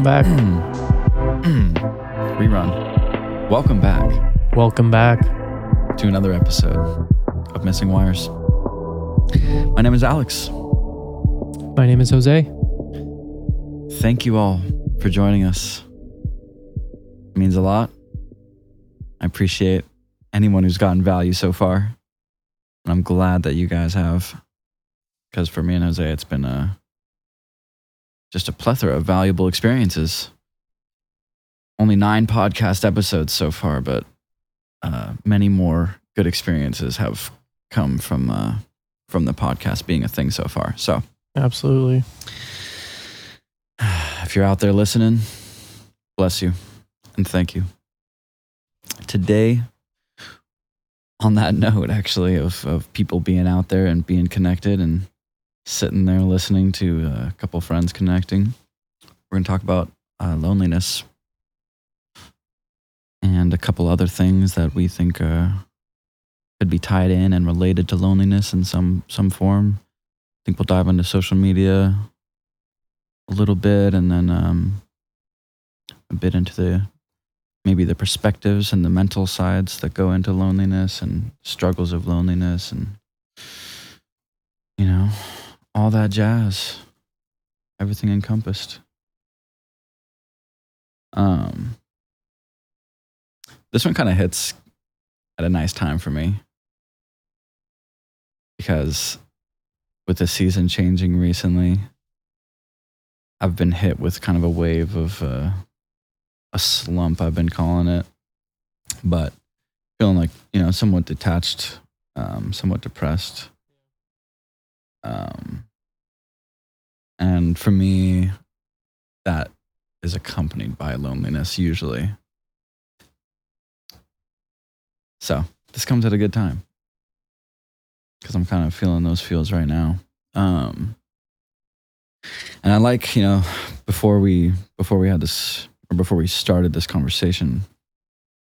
Welcome back. Rerun. Welcome back Welcome back. to another episode of Missing Wires. My name is Alex. My name is Jose. Thank you all for joining us. It means a lot. I appreciate anyone who's gotten value so far. And I'm glad that you guys have. Because for me and Jose, it's been a just a plethora of valuable experiences. Only nine podcast episodes so far, but uh, many more good experiences have come from uh, from the podcast being a thing so far. So Absolutely. if you're out there listening, bless you and thank you. Today, on that note, actually, of, of people being out there and being connected and sitting there listening to a couple friends connecting, we're going to talk about uh, loneliness and a couple other things that we think uh, could be tied in and related to loneliness in some some form. I think we'll dive into social media a little bit and then um, a bit into the maybe the perspectives and the mental sides that go into loneliness and struggles of loneliness and you know all that jazz everything encompassed um this one kind of hits at a nice time for me because with the season changing recently I've been hit with kind of a wave of uh, a slump. I've been calling it, but feeling like you know somewhat detached, um, somewhat depressed. Um, and for me, that is accompanied by loneliness usually. So this comes at a good time because I'm kind of feeling those feels right now. Um, and I like, you know, before we before we had this or before we started this conversation,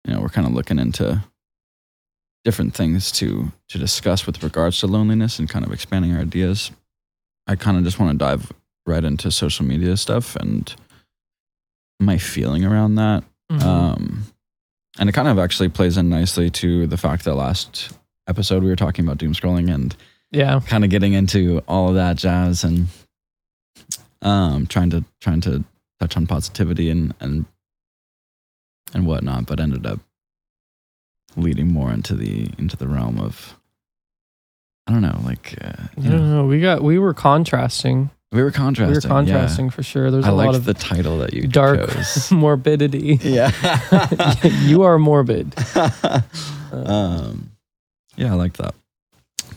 you know, we're kind of looking into different things to to discuss with regards to loneliness and kind of expanding our ideas. I kind of just want to dive right into social media stuff and my feeling around that. Mhm. Um, and it kind of actually plays in nicely to the fact that last episode we were talking about doom scrolling and yeah. kind of getting into all of that jazz and um trying to trying to touch on positivity and and and whatnot but ended up leading more into the into the realm of i don't know like uh, you don't know, know. We got we were contrasting. we were contrasting we were contrasting for sure. There's yeah. i a lot of the title that you dark chose morbidity. yeah you are morbid. um yeah i like that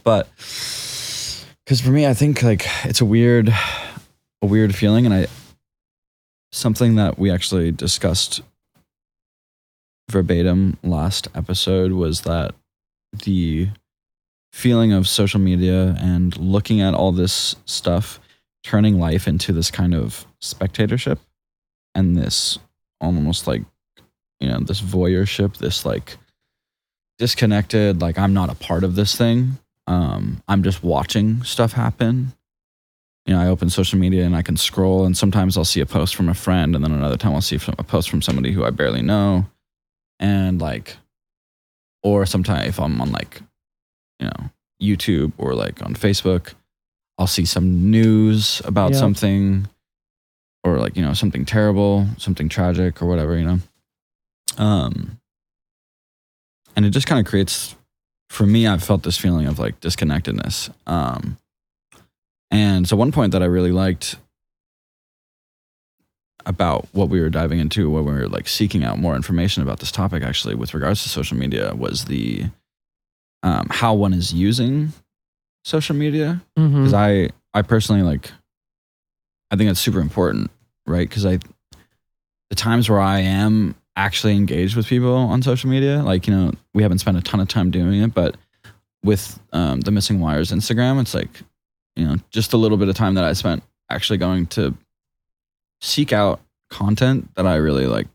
but because for me i think like it's a weird a weird feeling and i something that we actually discussed verbatim last episode was that the feeling of social media and looking at all this stuff turning life into this kind of spectatorship and this almost like you know this voyeurship this like disconnected like i'm not a part of this thing. Um i'm just watching stuff happen. You know i open social media and i can scroll and sometimes i'll see a post from a friend and then another time i'll see a post from somebody who i barely know and like or sometimes if i'm on like you know youtube or like on facebook i'll see some news about Yeah. something or like you know something terrible something tragic or whatever you know um and it just kind of creates for me i've felt this feeling of like disconnectedness um and so one point that i really liked about what we were diving into when we were like seeking out more information about this topic actually with regards to social media was the um, how one is using social media because I I personally like I think that's super important, right? Because I the times where I am actually engaged with people on social media, like you know, we haven't spent a ton of time doing it, but with um, the missing wires Instagram, it's like you know just a little bit of time that I spent actually going to seek out content that I really like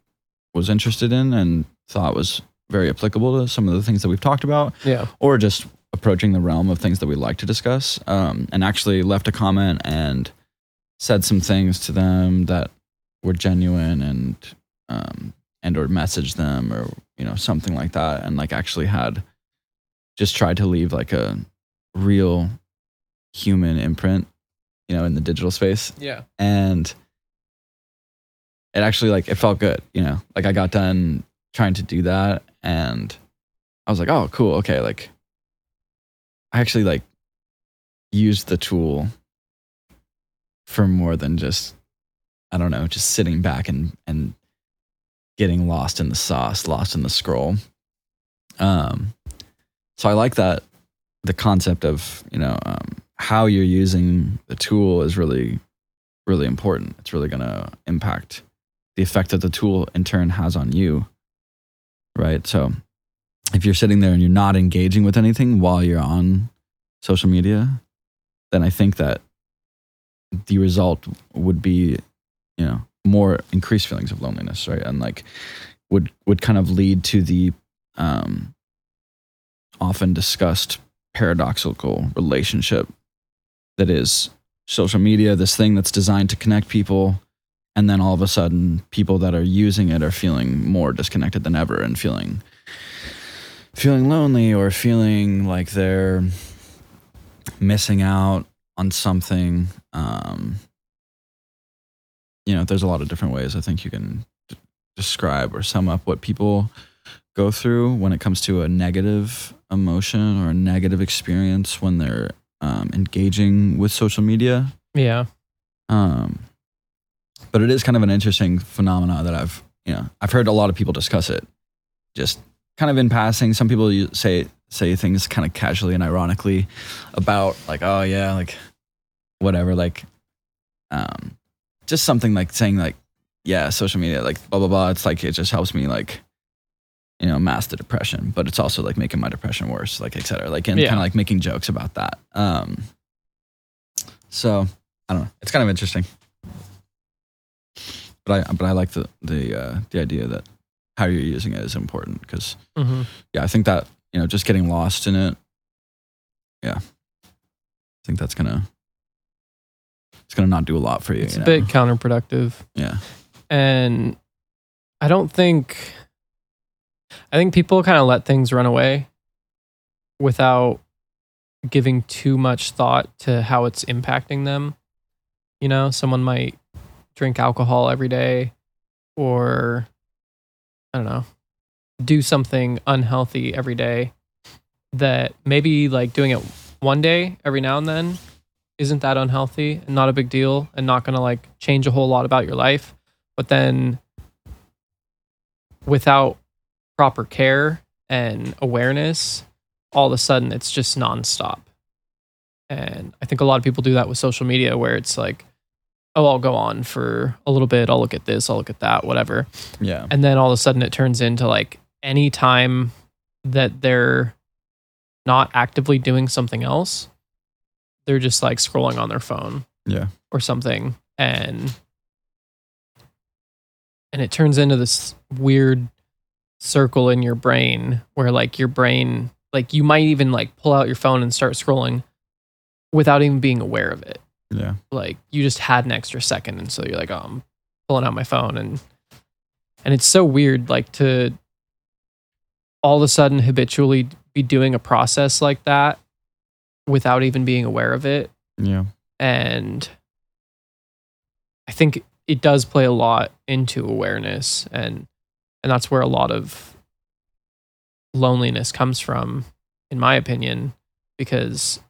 was interested in and thought was very applicable to some of the things that we've talked about Yeah. or just approaching the realm of things that we like to discuss um, and actually left a comment and said some things to them that were genuine and um and or messaged them or you know something like that and like actually had just tried to leave like a real human imprint you know in the digital space Yeah. and it actually like it felt good you know? Like i got done trying to do that and i was like oh cool okay like i actually like used the tool for more than just i don't know just sitting back and and getting lost in the sauce lost in the scroll. Um so i like that the concept of you know um, how you're using the tool is really really important. It's really going to impact the effect that the tool in turn has on you right? So if you're sitting there and you're not engaging with anything while you're on social media then i think that the result would be you know more increased feelings of loneliness right? And like would would kind of lead to the um often discussed paradoxical relationship that is social media this thing that's designed to connect people and then all of a sudden people that are using it are feeling more disconnected than ever and feeling feeling lonely or feeling like they're missing out on something um you know there's a lot of different ways i think you can d- describe or sum up what people go through when it comes to a negative emotion or a negative experience when they're um, engaging with social media Yeah. um, but it is kind of an interesting phenomena that I've, you know, I've heard a lot of people discuss it, just kind of in passing. Some people say say things kind of casually and ironically about like, oh yeah, like whatever, like, um, just something like saying like, yeah, social media, like blah blah blah. It's like it just helps me like, you know, mask the depression, but it's also like making my depression worse, like et cetera, like and Yeah. kind of like making jokes about that. Um, so I don't know. It's kind of interesting. But I but I like the the uh, the idea that how you're using it is important because hmm yeah, I think that you know just getting lost in it, yeah, I think that's gonna it's gonna not do a lot for you. It's you a know? bit counterproductive. yeah, And I don't think, I think people kind of let things run away without giving too much thought to how it's impacting them. You know, someone might drink alcohol every day or, I don't know, do something unhealthy every day that maybe like doing it one day every now and then isn't that unhealthy and not a big deal and not going to like change a whole lot about your life. But then without proper care and awareness all of a sudden it's just nonstop. And i think a lot of people do that with social media where it's like oh i'll go on for a little bit. I'll look at this. I'll look at that whatever. Yeah, and then all of a sudden it turns into like any time that they're not actively doing something else they're just like scrolling on their phone yeah, or something. And and it turns into this weird circle in your brain where like your brain like you might even like pull out your phone and start scrolling without even being aware of it yeah, like you just had an extra second and so you're like oh i'm pulling out my phone and and it's so weird like to all of a sudden habitually be doing a process like that without even being aware of it. Yeah, and i think it does play a lot into awareness and and that's where a lot of loneliness comes from in my opinion because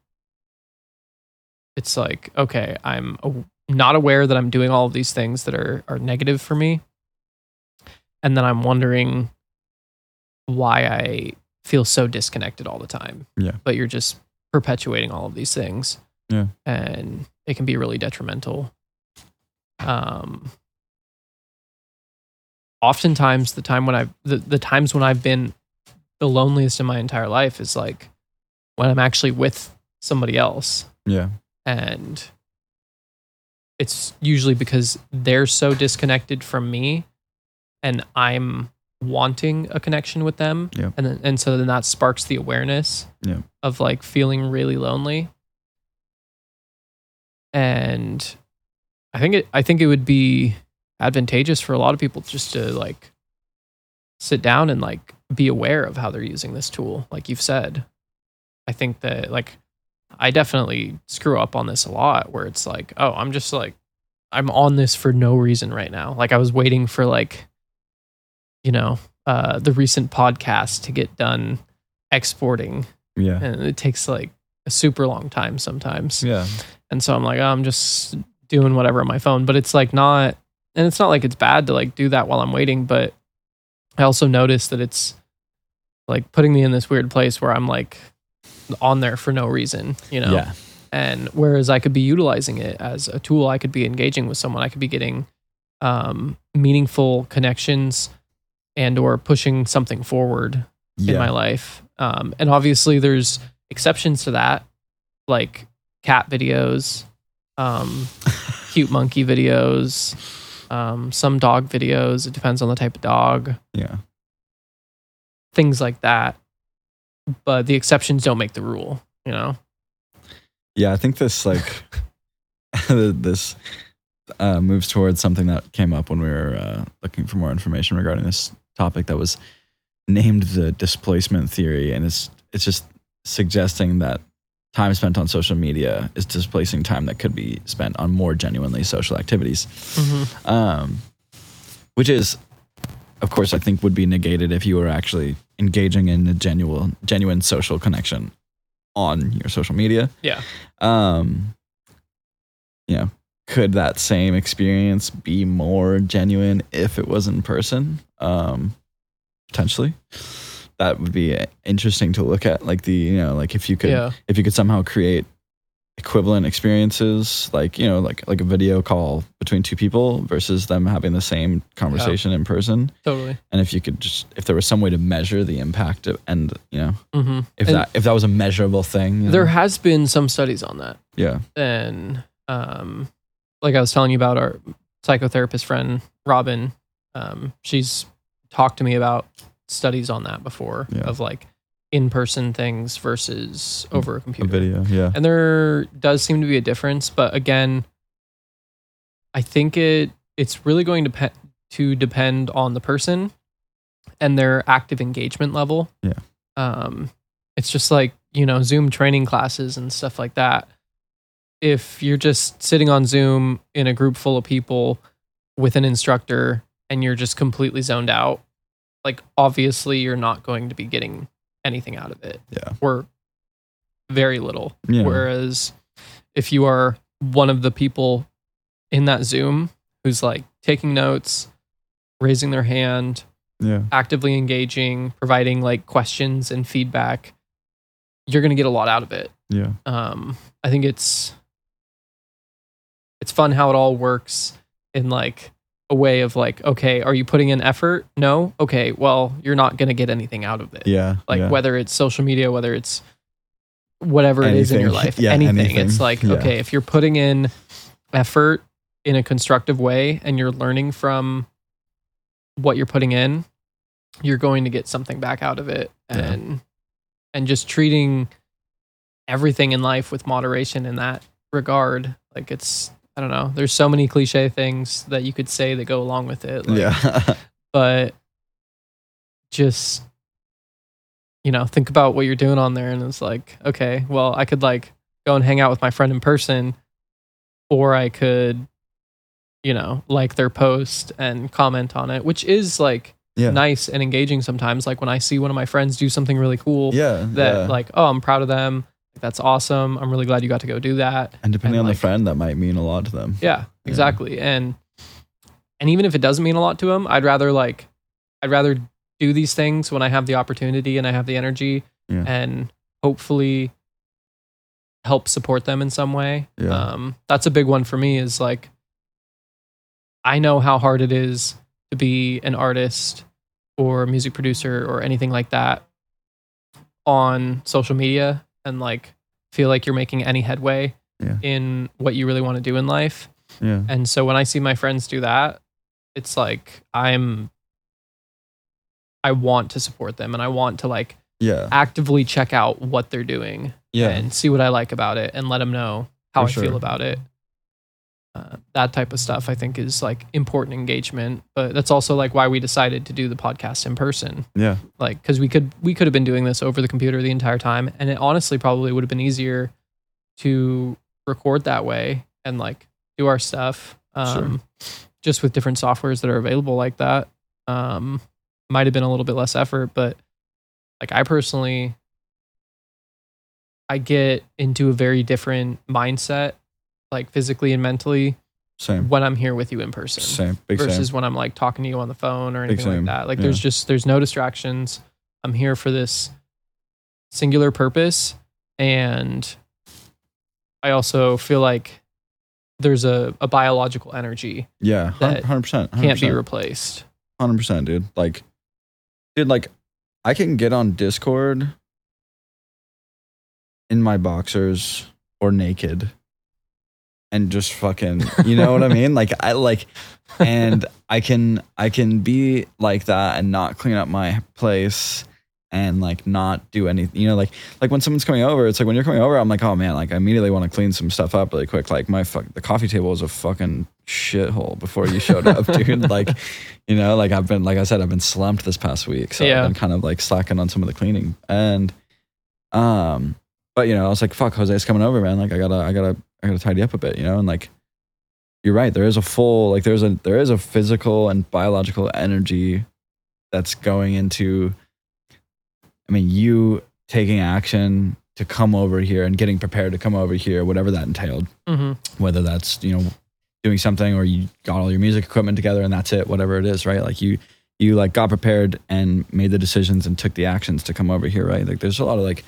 it's like okay i'm not aware that i'm doing all of these things that are are negative for me. And then i'm wondering why i feel so disconnected all the time. Yeah. but you're just perpetuating all of these things. Yeah. and it can be really detrimental. Um oftentimes the time when i've the, the times when i've been the loneliest in my entire life is like when i'm actually with somebody else. Yeah, and it's usually because they're so disconnected from me and i'm wanting a connection with them Yeah. and then, and so then that sparks the awareness Yeah. of like feeling really lonely and i think it i think it would be advantageous for a lot of people just to like sit down and like be aware of how they're using this tool like you've said i think that like i definitely screw up on this a lot where it's like oh i'm just like i'm on this for no reason right now like i was waiting for like you know uh the recent podcast to get done exporting Yeah. and it takes like a super long time sometimes Yeah. and so I'm like, oh, I'm just doing whatever on my phone. But it's like not, and it's not like it's bad to like do that while I'm waiting. But I also noticed that it's like putting me in this weird place where I'm like on there for no reason, you know? Yeah. And whereas I could be utilizing it as a tool, I could be engaging with someone, I could be getting um, meaningful connections and or pushing something forward in my life. Um, and obviously, there's exceptions to that, like cat videos, um, cute monkey videos, um, some dog videos. It depends on the type of dog, Yeah. things like that. But the exceptions don't make the rule, you know? Yeah, I think this like this uh, moves towards something that came up when we were uh, looking for more information regarding this topic that was named the displacement theory, and it's it's just suggesting that time spent on social media is displacing time that could be spent on more genuinely social activities, um, which is, of course, I think would be negated if you were actually engaging in a genuine genuine social connection on your social media Yeah. um you know could that same experience be more genuine if it was in person um potentially that would be interesting to look at like the you know like if you could Yeah. if you could somehow create equivalent experiences like you know like like a video call between two people versus them having the same conversation in person Totally. and if you could just if there was some way to measure the impact of, and you know hmm if And- that if that was a measurable thing you There know? has been some studies on that. yeah and um like I was telling you about our psychotherapist friend Robin, um, she's talked to me about studies on that before Yeah. of like in-person things versus over a a computer. video yeah And there does seem to be a difference, but again, I think it it's really going to pe- to depend on the person and their active engagement level. Yeah. Um, it's just like you know Zoom training classes and stuff like that. If you're just sitting on Zoom in a group full of people with an instructor and you're just completely zoned out, like obviously you're not going to be getting anything out of it. Yeah. Or very little. Yeah. Whereas if you are one of the people in that Zoom who's like taking notes, raising their hand, yeah actively engaging, providing like questions and feedback, you're going to get a lot out of it. yeah Um, I think it's it's fun how it all works in like a way of like, okay, are you putting in effort? No. Okay, well, you're not going to get anything out of it. Yeah. Like yeah. whether it's social media, whether it's whatever it is in your life, Yeah, anything. anything. It's like, Yeah. okay, if you're putting in effort in a constructive way and you're learning from what you're putting in, you're going to get something back out of it. And and just treating everything in life with moderation in that regard. Like it's I don't know. There's so many cliche things that you could say that go along with it. Like, yeah. but just you know think about what you're doing on there and it's like okay well i could like go and hang out with my friend in person or i could you know like their post and comment on it which is like yeah. nice and engaging sometimes like when i see one of my friends do something really cool Yeah. that yeah. like oh i'm proud of them that's awesome i'm really glad you got to go do that and depending and, on like- the friend, that might mean a lot to them. yeah, exactly. And and even if it doesn't mean a lot to them, I'd rather like I'd rather do these things when I have the opportunity and I have the energy Yeah. and hopefully help support them in some way. Yeah. Um that's a big one for me is like I know how hard it is to be an artist or a music producer or anything like that on social media and like feel like you're making any headway Yeah. in what you really want to do in life. Yeah. And so when I see my friends do that, it's like I'm I want to support them and I want to like Yeah. actively check out what they're doing Yeah. and see what I like about it and let them know how For I feel about it. Uh, that type of stuff i think is like important engagement. But that's also like why we decided to do the podcast in person. Yeah. like because we could we could have been doing this over the computer the entire time and it honestly probably would have been easier to record that way and like do our stuff um just with different softwares that are available like that. Um might have been a little bit less effort but like i personally i get into a very different mindset like physically and mentally Same. when i'm here with you in person Same. Big versus same. when I'm like talking to you on the phone or anything like that. Like Yeah. there's just there's no distractions. I'm here for this singular purpose and I also feel like there's a, a biological energy Yeah. that Hundred percent. can't be replaced. Hundred percent, dude. Like, dude, like, I can get on Discord in my boxers or naked, and just fucking, you know what I mean? Like, I like, and I can, I can be like that and not clean up my place and like not do anything. You know, like, like when someone's coming over, it's like when you're coming over, I'm like, oh man, like I immediately want to clean some stuff up really quick. Like my fuck, the coffee table was a fucking shithole before you showed up, dude. Like, you know, like I've been, like I said, I've been slumped this past week, so Yeah. I've been kind of like slacking on some of the cleaning, and um, but you know, I was like, fuck, Jose's coming over, man. Like I gotta, I gotta, I gotta tidy up a bit, you know, and like. You're right. There is a full like there's a there is a physical and biological energy that's going into I mean, you taking action to come over here and getting prepared to come over here, whatever that entailed, hmm whether that's, you know, doing something or you got all your music equipment together and that's it, whatever it is, right? Like you, you like got prepared and made the decisions and took the actions to come over here, right? Like there's a lot of like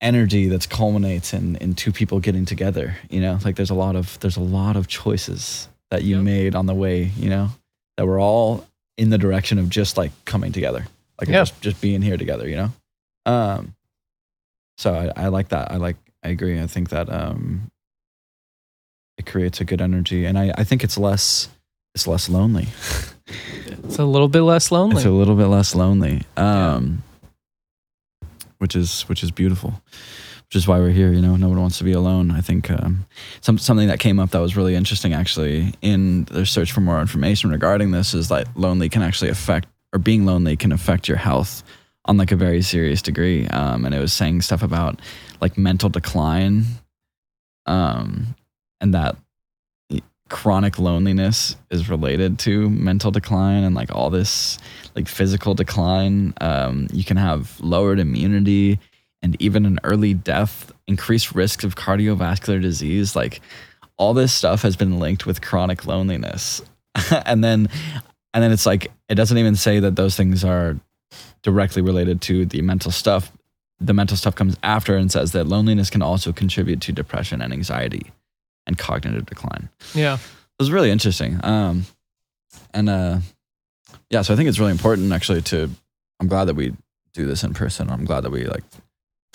energy that's culminates in, in two people getting together, you know, like there's a lot of, there's a lot of choices that you Yep. made on the way, you know, that were all in the direction of just like coming together, like Yeah. just, just being here together, you know? Um, so I, I like that. I like, I agree. I think that, um, it creates a good energy and I, I think it's less, it's less lonely. It's a little bit less lonely. It's a little bit less lonely. Um, which is, which is beautiful, which is why we're here. You know, no one wants to be alone. I think, um, some, something that came up that was really interesting actually in the search for more information regarding this is that lonely can actually affect or being lonely can affect your health on like a very serious degree. Um, and it was saying stuff about like mental decline, um, and that chronic loneliness is related to mental decline and like all this like physical decline. Um, you can have lowered immunity and even an early death, increased risk of cardiovascular disease. Like all this stuff has been linked with chronic loneliness. and then and then it's like it doesn't even say that those things are directly related to the mental stuff. The mental stuff comes after and says that loneliness can also contribute to depression and anxiety and cognitive decline. yeah. It was really interesting. Um, and uh, yeah, so I think it's really important actually to. I'm glad that we do this in person. I'm glad that we like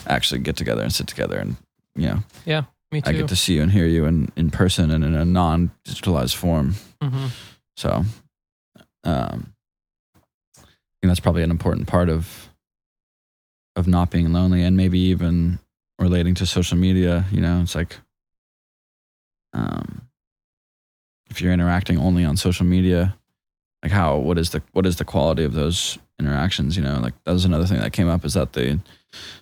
actually get together and sit together and you know Yeah, Me too. I get to see you and hear you in in person and in a non digitalized form. hmm So, um, I think that's probably an important part of of not being lonely, and maybe even relating to social media. You know, it's like, um, if you're interacting only on social media, like how what is the what is the quality of those interactions? You know, like that was another thing that came up is that the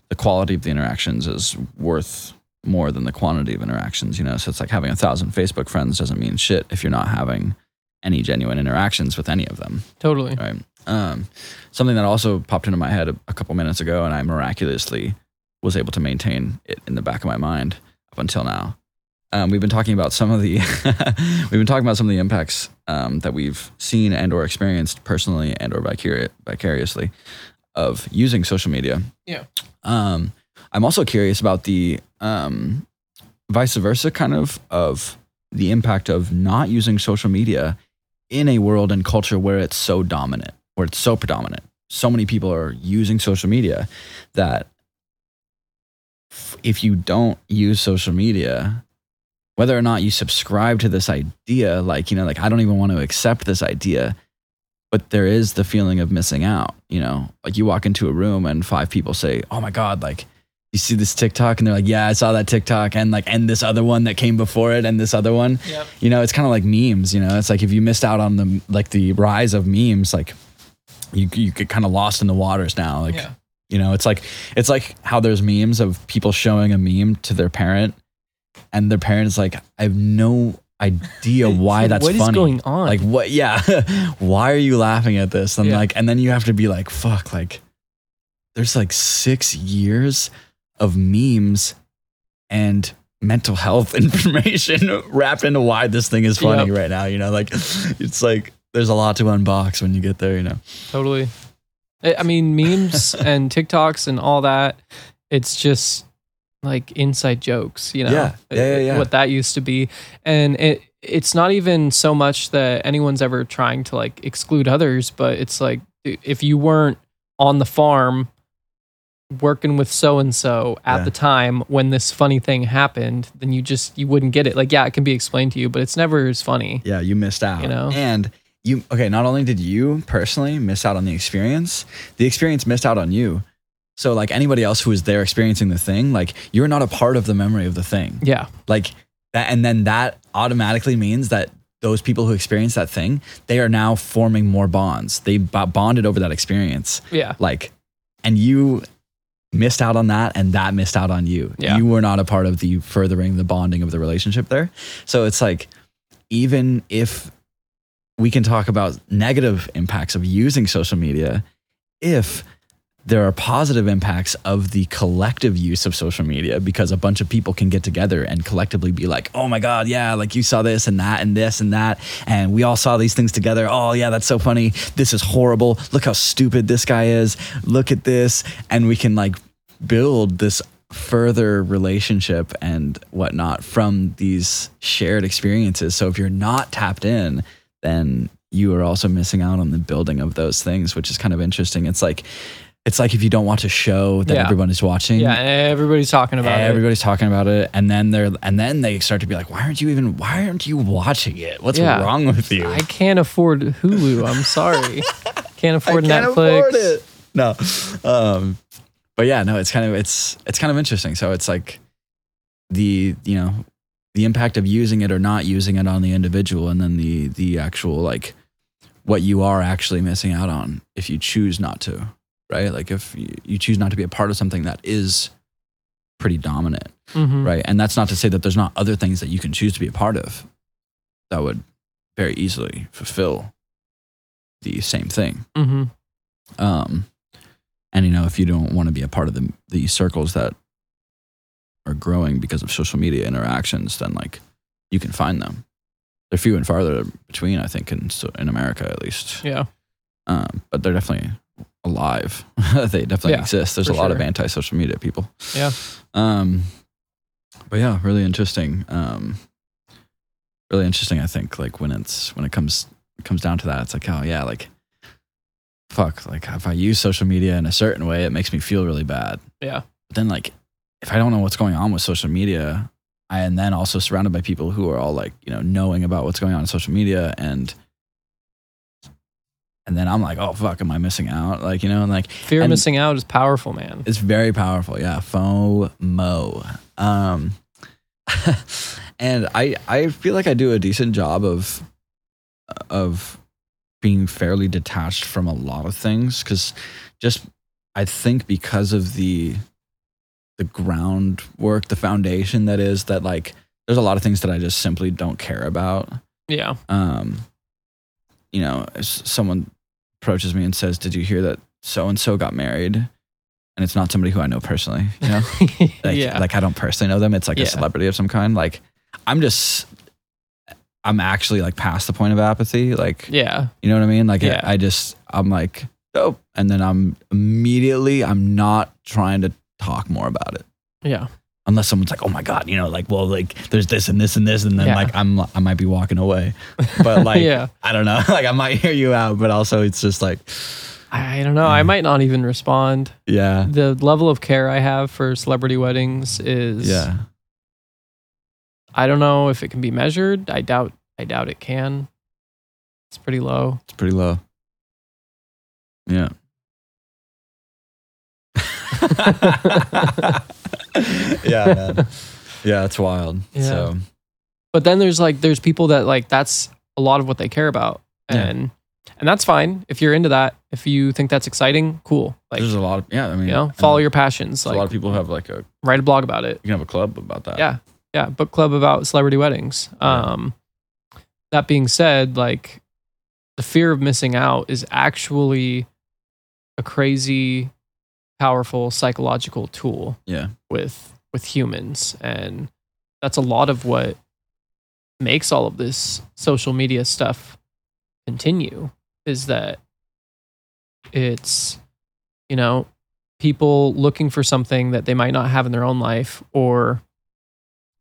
the quality of the interactions is worth more than the quantity of interactions. You know, so it's like having a thousand Facebook friends doesn't mean shit if you're not having any genuine interactions with any of them. Totally. Right. Um, something that also popped into my head a, a couple minutes ago, and I miraculously was able to maintain it in the back of my mind up until now. Um, we've been talking about some of the we've been talking about some of the impacts um, that we've seen and or experienced personally and or vicari- vicariously of using social media. Yeah. Um, I'm also curious about the um, vice versa kind of of the impact of not using social media in a world and culture where it's so dominant, where it's so predominant. So many people are using social media that if you don't use social media, whether or not you subscribe to this idea, like, you know, like, I don't even want to accept this idea, but there is the feeling of missing out, you know, like you walk into a room and five people say, Oh my God, like, you see this TikTok and they're like, yeah, I saw that TikTok and like, and this other one that came before it and this other one. Yep. You know, it's kind of like memes, you know, it's like if you missed out on the, like the rise of memes, like you, you get kind of lost in the waters now. Like, Yeah. you know, it's like, it's like how there's memes of people showing a meme to their parent and their parent's like, I have no idea why that's What is funny. going on? Like what? Yeah. Why are you laughing at this? And Yeah. like, and then you have to be like, fuck, like there's like six years of memes and mental health information wrapped into why this thing is funny Yep. right now. You know, like it's like there's a lot to unbox when you get there, you know. Totally. I mean, memes and TikToks and all that. It's just like inside jokes, you know. Yeah. Yeah, yeah, yeah. What that used to be, and it it's not even so much that anyone's ever trying to like exclude others, but it's like if you weren't on the farm working with so and so at Yeah. the time when this funny thing happened, then you just you wouldn't get it. Like, yeah, it can be explained to you, but it's never as funny. Yeah, you missed out. You know? And you okay, not only did you personally miss out on the experience, the experience missed out on you. So like anybody else who is there experiencing the thing, like you're not a part of the memory of the thing. Yeah. Like that and then that automatically means that those people who experience that thing, they are now forming more bonds. They bo- bonded over that experience. Yeah. Like and you missed out on that and that missed out on you. Yeah. You were not a part of the furthering the bonding of the relationship there. So it's like even if we can talk about negative impacts of using social media, if there are positive impacts of the collective use of social media because a bunch of people can get together and collectively be like, oh my God, yeah, like you saw this and that and this and that. And we all saw these things together. Oh, yeah, that's so funny. This is horrible. Look how stupid this guy is. Look at this. And we can like build this further relationship and whatnot from these shared experiences. So if you're not tapped in, then you are also missing out on the building of those things, which is kind of interesting. It's like it's like if you don't watch a show that Yeah. everyone is watching. Yeah. Everybody's talking about it. Everybody's talking about it, and then they're and then they start to be like, "Why aren't you even? Why aren't you watching it? What's Yeah. wrong with you?" I can't afford Hulu. I'm sorry. Can't afford I can't Netflix. afford it. No, um, but yeah, no, it's kind of it's it's kind of interesting. So it's like the you know the impact of using it or not using it on the individual, and then the the actual like what you are actually missing out on if you choose not to, right? Like if you, choose not to be a part of something that is pretty dominant, Mhm. right? And that's not to say that there's not other things that you can choose to be a part of that would very easily fulfill the same thing. Mhm. Um, and you know, if you don't want to be a part of the the circles that are growing because of social media interactions, then like you can find them. They're few and farther between, I think, in in America at least. Yeah. Um, but they're definitely alive. they definitely Yeah, exist. There's a lot of anti-social media people. Yeah. Um, but yeah, really interesting. Um, really interesting. I think like when it's when it comes it comes down to that, it's like oh yeah, like fuck, like if I use social media in a certain way, it makes me feel really bad. Yeah. But then like if I don't know what's going on with social media, I and then also surrounded by people who are all like you know knowing about what's going on in social media and. And then I'm like, oh fuck, am I missing out? Like, you know, and like Fear of missing out is powerful, man. it's very powerful. Yeah, FOMO. Um, and I I feel like I do a decent job of of being fairly detached from a lot of things because just I think because of the the groundwork, the foundation that is that like there's a lot of things that I just simply don't care about Yeah. um, you know, someone approaches me and says, "Did you hear that so and so got married?" And it's not somebody who I know personally. You know, like, yeah. like I don't personally know them. It's like Yeah. a celebrity of some kind. Like I'm just, I'm actually like past the point of apathy. Like yeah. you know what I mean? Like Yeah. I, I just, I'm like, oh, and then I'm immediately, I'm not trying to talk more about it Yeah. Unless someone's like, oh my god, you know, like, well, like there's this and this and this, and then Yeah. like I'm, I might be walking away, but like. yeah. I don't know. Like I might hear you out, but also it's just like, I I don't know. I might not even respond. yeah, The level of care I have for celebrity weddings is yeah, I don't know if it can be measured. I doubt I doubt it can. It's pretty low. it's pretty low. Yeah. yeah, man. Yeah, it's wild. Yeah. So But then there's like there's people that like that's a lot of what they care about. Yeah. And and that's fine if you're into that. If you think that's exciting, cool. Like there's a lot of yeah. I mean, you know, and follow your passions. Like, a lot of people have like a write a blog about it. You can have a club about that. Yeah. Yeah. Book club about celebrity weddings. Um that being said, like the fear of missing out is actually a crazy powerful psychological tool Yeah. with with humans and that's a lot of what makes all of this social media stuff continue is that it's you know people looking for something that they might not have in their own life or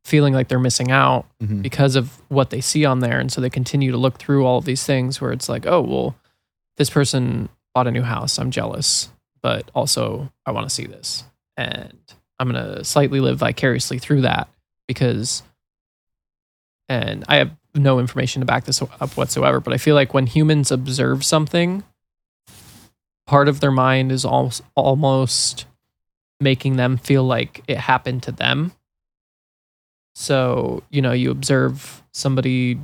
feeling like they're missing out Mhm. because of what they see on there and so they continue to look through all of these things where it's like oh well this person bought a new house i'm jealous but also i want to see this. And i'm going to slightly live vicariously through that because and i have no information to back this up whatsoever but i feel like when humans observe something part of their mind is al- almost making them feel like it happened to them. So, you know, you observe somebody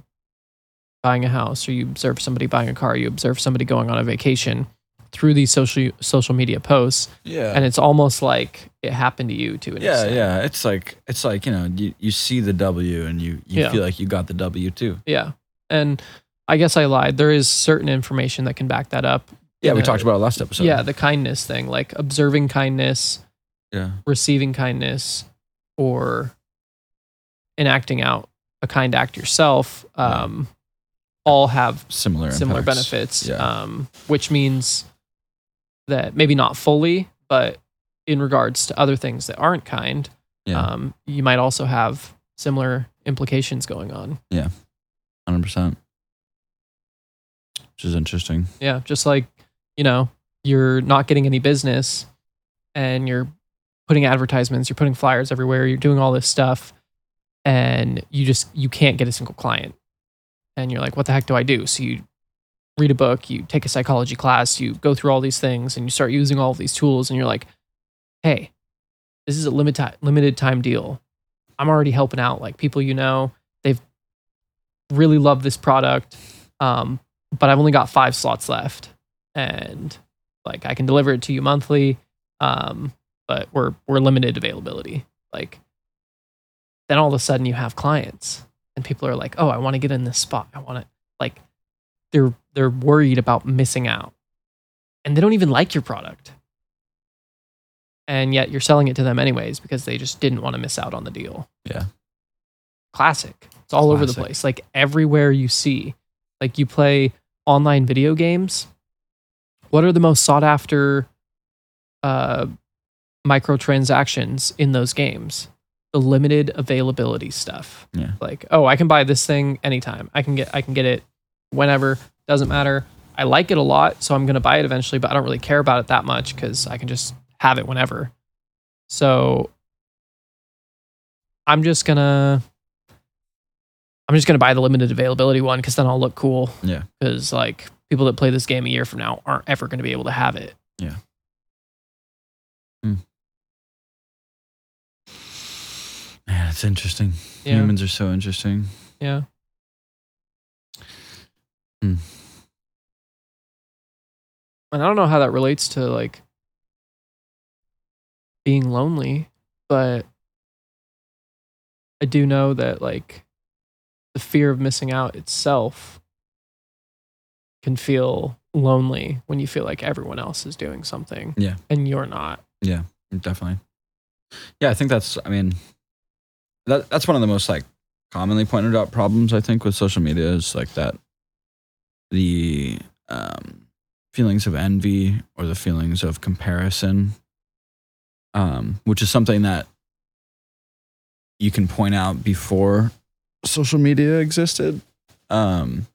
buying a house or you observe somebody buying a car, you observe somebody going on a vacation through these social social media posts Yeah. and it's almost like it happened to you to an yeah, extent. yeah. It's like it's like you know you, you see the W and you you Yeah. feel like you got the W too. Yeah. And I guess I lied. There is certain information that can back that up. Yeah, we talked about it last episode. Yeah, the kindness thing, like observing kindness, yeah, receiving kindness, or enacting out a kind act yourself, um, all have similar similar impacts. benefits, Yeah. um, which means that maybe not fully, but in regards to other things that aren't kind, Yeah, um, you might also have similar implications going on. Yeah, hundred percent. Which is interesting. Yeah, just like you know, you're not getting any business, and you're putting advertisements, you're putting flyers everywhere, you're doing all this stuff, and you just you can't get a single client, and you're like, what the heck do I do? So you read a book, you take a psychology class, you go through all these things, and you start using all of these tools, and you're like, hey, this is a limited limited time deal. I'm already helping out like people you know. They've really loved this product, um, but I've only got five slots left, and like I can deliver it to you monthly, um, but we're we're limited availability. Like then all of a sudden you have clients, and people are like, oh, I want to get in this spot. I want to like they're they're worried about missing out, and they don't even like your product and yet you're selling it to them anyways because they just didn't want to miss out on the deal. Yeah. Classic. It's all over the place. Like everywhere you see. Like you play online video games. What are the most sought after uh microtransactions in those games? The limited availability stuff. Yeah. Like, oh, I can buy this thing anytime. I can get I can get it whenever. Doesn't matter. I like it a lot, so I'm going to buy it eventually, but I don't really care about it that much cuz I can just have it whenever. So I'm just going to I'm just going to buy the limited availability one cuz then I'll look cool Yeah, cuz like people that play this game a year from now aren't ever going to be able to have it. Yeah. Hmm. man, it's interesting. Yeah. Humans are so interesting. Yeah. Hmm. And I don't know how that relates to like being lonely, but I do know that like the fear of missing out itself can feel lonely when you feel like everyone else is doing something Yeah. and you're not. Yeah, definitely. Yeah, I think that's. I mean, that that's one of the most like commonly pointed out problems I think with social media is like that the um, feelings of envy or the feelings of comparison, um, which is something that you can point out before social media existed, um,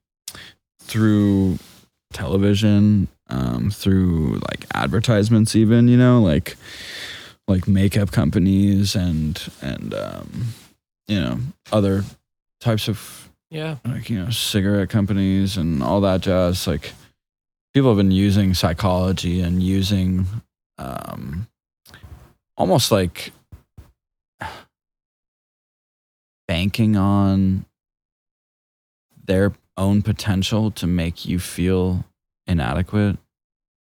through television, um, through like advertisements, even you know, like like makeup companies and and um, you know other types of Yeah. like you know cigarette companies and all that jazz like people have been using psychology and using um almost like banking on their own potential to make you feel inadequate.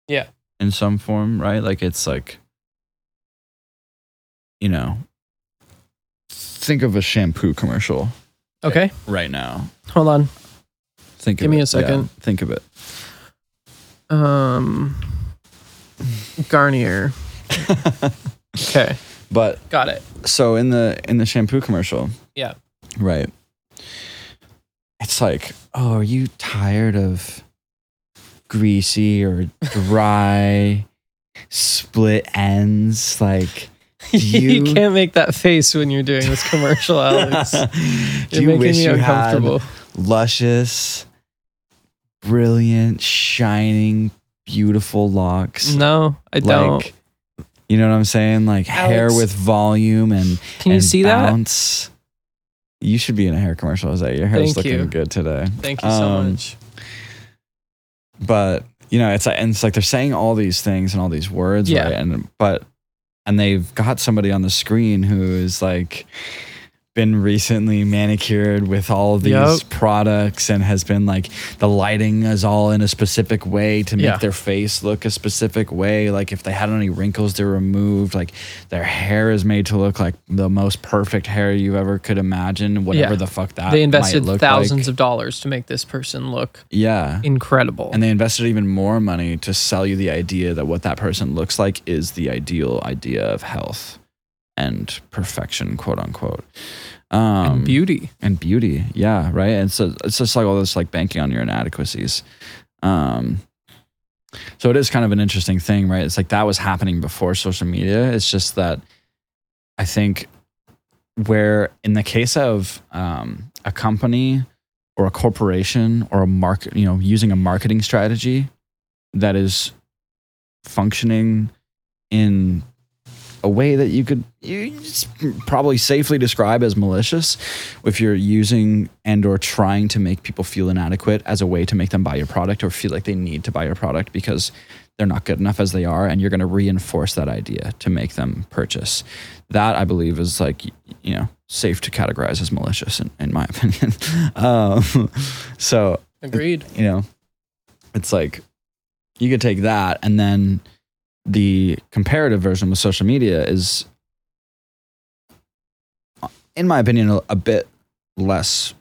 Yeah. In some form, right? Like it's like you know, think of a shampoo commercial Okay. right now. Hold on. Think Give me it. a second. Yeah, think of it. Um Garnier. Okay. but Got it. so in the in the shampoo commercial Yeah. right it's like oh are you tired of greasy or dry split ends like you you, can't make that face when you're doing this commercial, Alex. do You're you making wish me you had uncomfortable. luscious brilliant shining beautiful locks No, I don't. you know what i'm saying like hair with volume and Can you and see that? bounce. You should be in a hair commercial, Is that Your hair's Thank looking you. good today. Thank you so Um, much. But you know, it's like, it's like they're saying all these things and all these words, Yeah. right? And but and they've got somebody on the screen who is like been recently manicured with all these Yup. products and has been like the lighting is all in a specific way to make Yeah. their face look a specific way like if they had any wrinkles they're removed like their hair is made to look like the most perfect hair you ever could imagine whatever Yeah. the fuck that They invested thousands like. of dollars to make this person look yeah incredible. and they invested even more money to sell you the idea that what that person looks like is the ideal idea of health and perfection, quote unquote. Um, and beauty. and beauty, yeah, right. And so it's just like all this like banking on your inadequacies. Um, so it is kind of an interesting thing, right? It's like that was happening before social media. It's just that I think where in the case of um, a company or a corporation or a market, you know, using a marketing strategy that is functioning in a way that you could you probably safely describe as malicious if you're using and or trying to make people feel inadequate as a way to make them buy your product or feel like they need to buy your product because they're not good enough as they are and you're going to reinforce that idea to make them purchase that i believe is like you know safe to categorize as malicious in, in my opinion um, so Agreed. you know, it's like you could take that and then the comparative version with social media is, in my opinion, a, bit less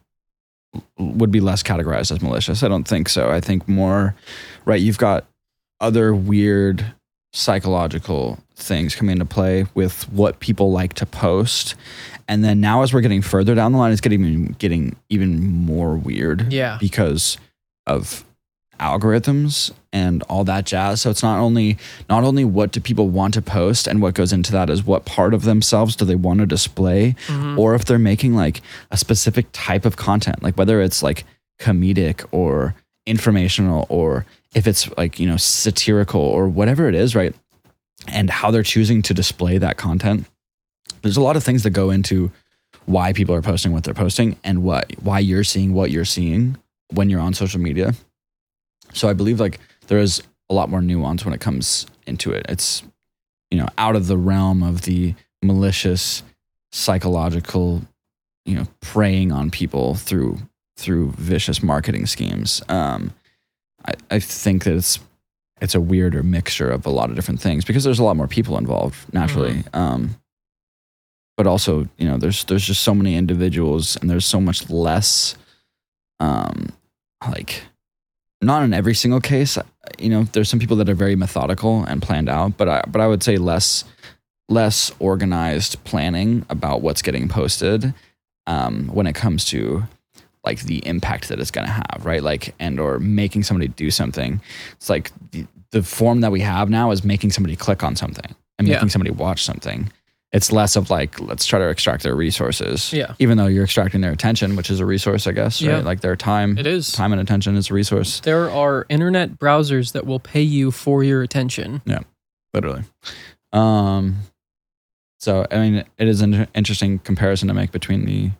would be less categorized as malicious. I don't think so. I think more, right? You've got other weird psychological things coming into play with what people like to post. And then now as we're getting further down the line, it's getting getting even more weird Yeah. because of algorithms and all that jazz. So it's not only not only what do people want to post and what goes into that is what part of themselves do they want to display Mhm. or if they're making like a specific type of content, like whether it's like comedic or informational or if it's like, you know, satirical or whatever it is, right? And how they're choosing to display that content. There's a lot of things that go into why people are posting what they're posting and what why you're seeing what you're seeing when you're on social media. So I believe like there is a lot more nuance when it comes into it. It's you know out of the realm of the malicious psychological you know preying on people through through vicious marketing schemes. Um, I, I think that it's it's a weirder mixture of a lot of different things because there's a lot more people involved naturally. Um, but also, you know, there's there's just so many individuals and there's so much less um like not in every single case, you know, there's some people that are very methodical and planned out, but I but I would say less less organized planning about what's getting posted um when it comes to like the impact that it's going to have, right? Like and or making somebody do something. It's like the, the form that we have now is making somebody click on something and Yeah. making somebody watch something. It's less of like let's try to extract their resources. Yeah. Even though you're extracting their attention, which is a resource, I guess, Yeah. Like their time, It is. time and attention is a resource, There are internet browsers that will pay you for your attention. Yeah. Literally. Um, so I mean, it is an interesting comparison to make between the,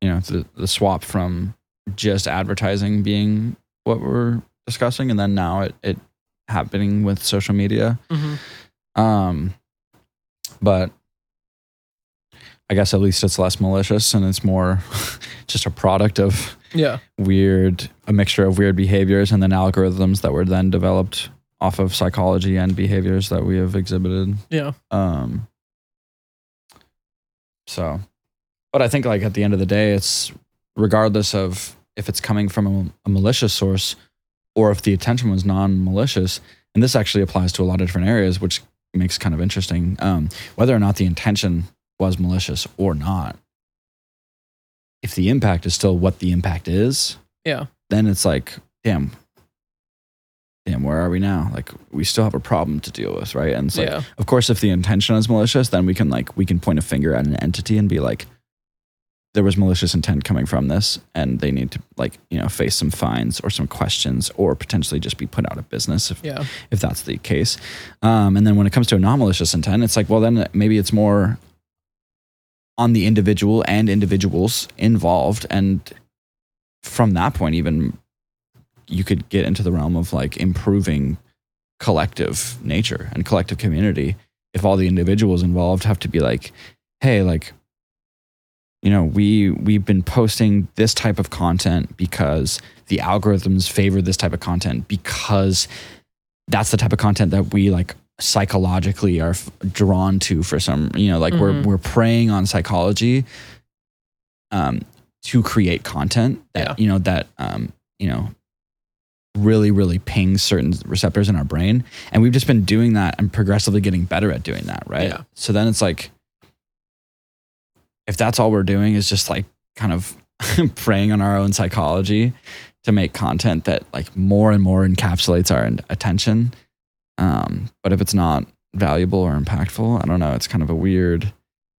you know, the the swap from just advertising being what we're discussing, and then now it it happening with social media. Mm-hmm. Um, but I guess at least it's less malicious and it's more just a product of Yeah. weird, a mixture of weird behaviors and then algorithms that were then developed off of psychology and behaviors that we have exhibited. Yeah. Um, so, but I think like at the end of the day, it's regardless of if it's coming from a, a malicious source or if the attention was non-malicious, and this actually applies to a lot of different areas, which makes kind of interesting. Um, whether or not the intention was malicious or not, if the impact is still what the impact is, Yeah. then it's like, damn, damn, where are we now? Like, we still have a problem to deal with, right? And so, like, yeah. of course, if the intention is malicious, then we can like we can point a finger at an entity and be like, there was malicious intent coming from this, and they need to like you know face some fines or some questions, or potentially just be put out of business if Yeah. if that's the case. Um, and then when it comes to a non-malicious intent, it's like, well, then maybe it's more on the individual and individuals involved, and from that point, even you could get into the realm of like improving collective nature and collective community if all the individuals involved have to be like hey like you know we we've been posting this type of content because the algorithms favor this type of content because that's the type of content that we like psychologically are f- drawn to for some you know like we're Mhm. we're preying on psychology um to create content that Yeah. you know that um you know really really pings certain receptors in our brain and we've just been doing that and progressively getting better at doing that right Yeah. so then it's like if that's all we're doing is just like kind of preying on our own psychology to make content that like more and more encapsulates our attention um but if it's not valuable or impactful i don't know. It's kind of a weird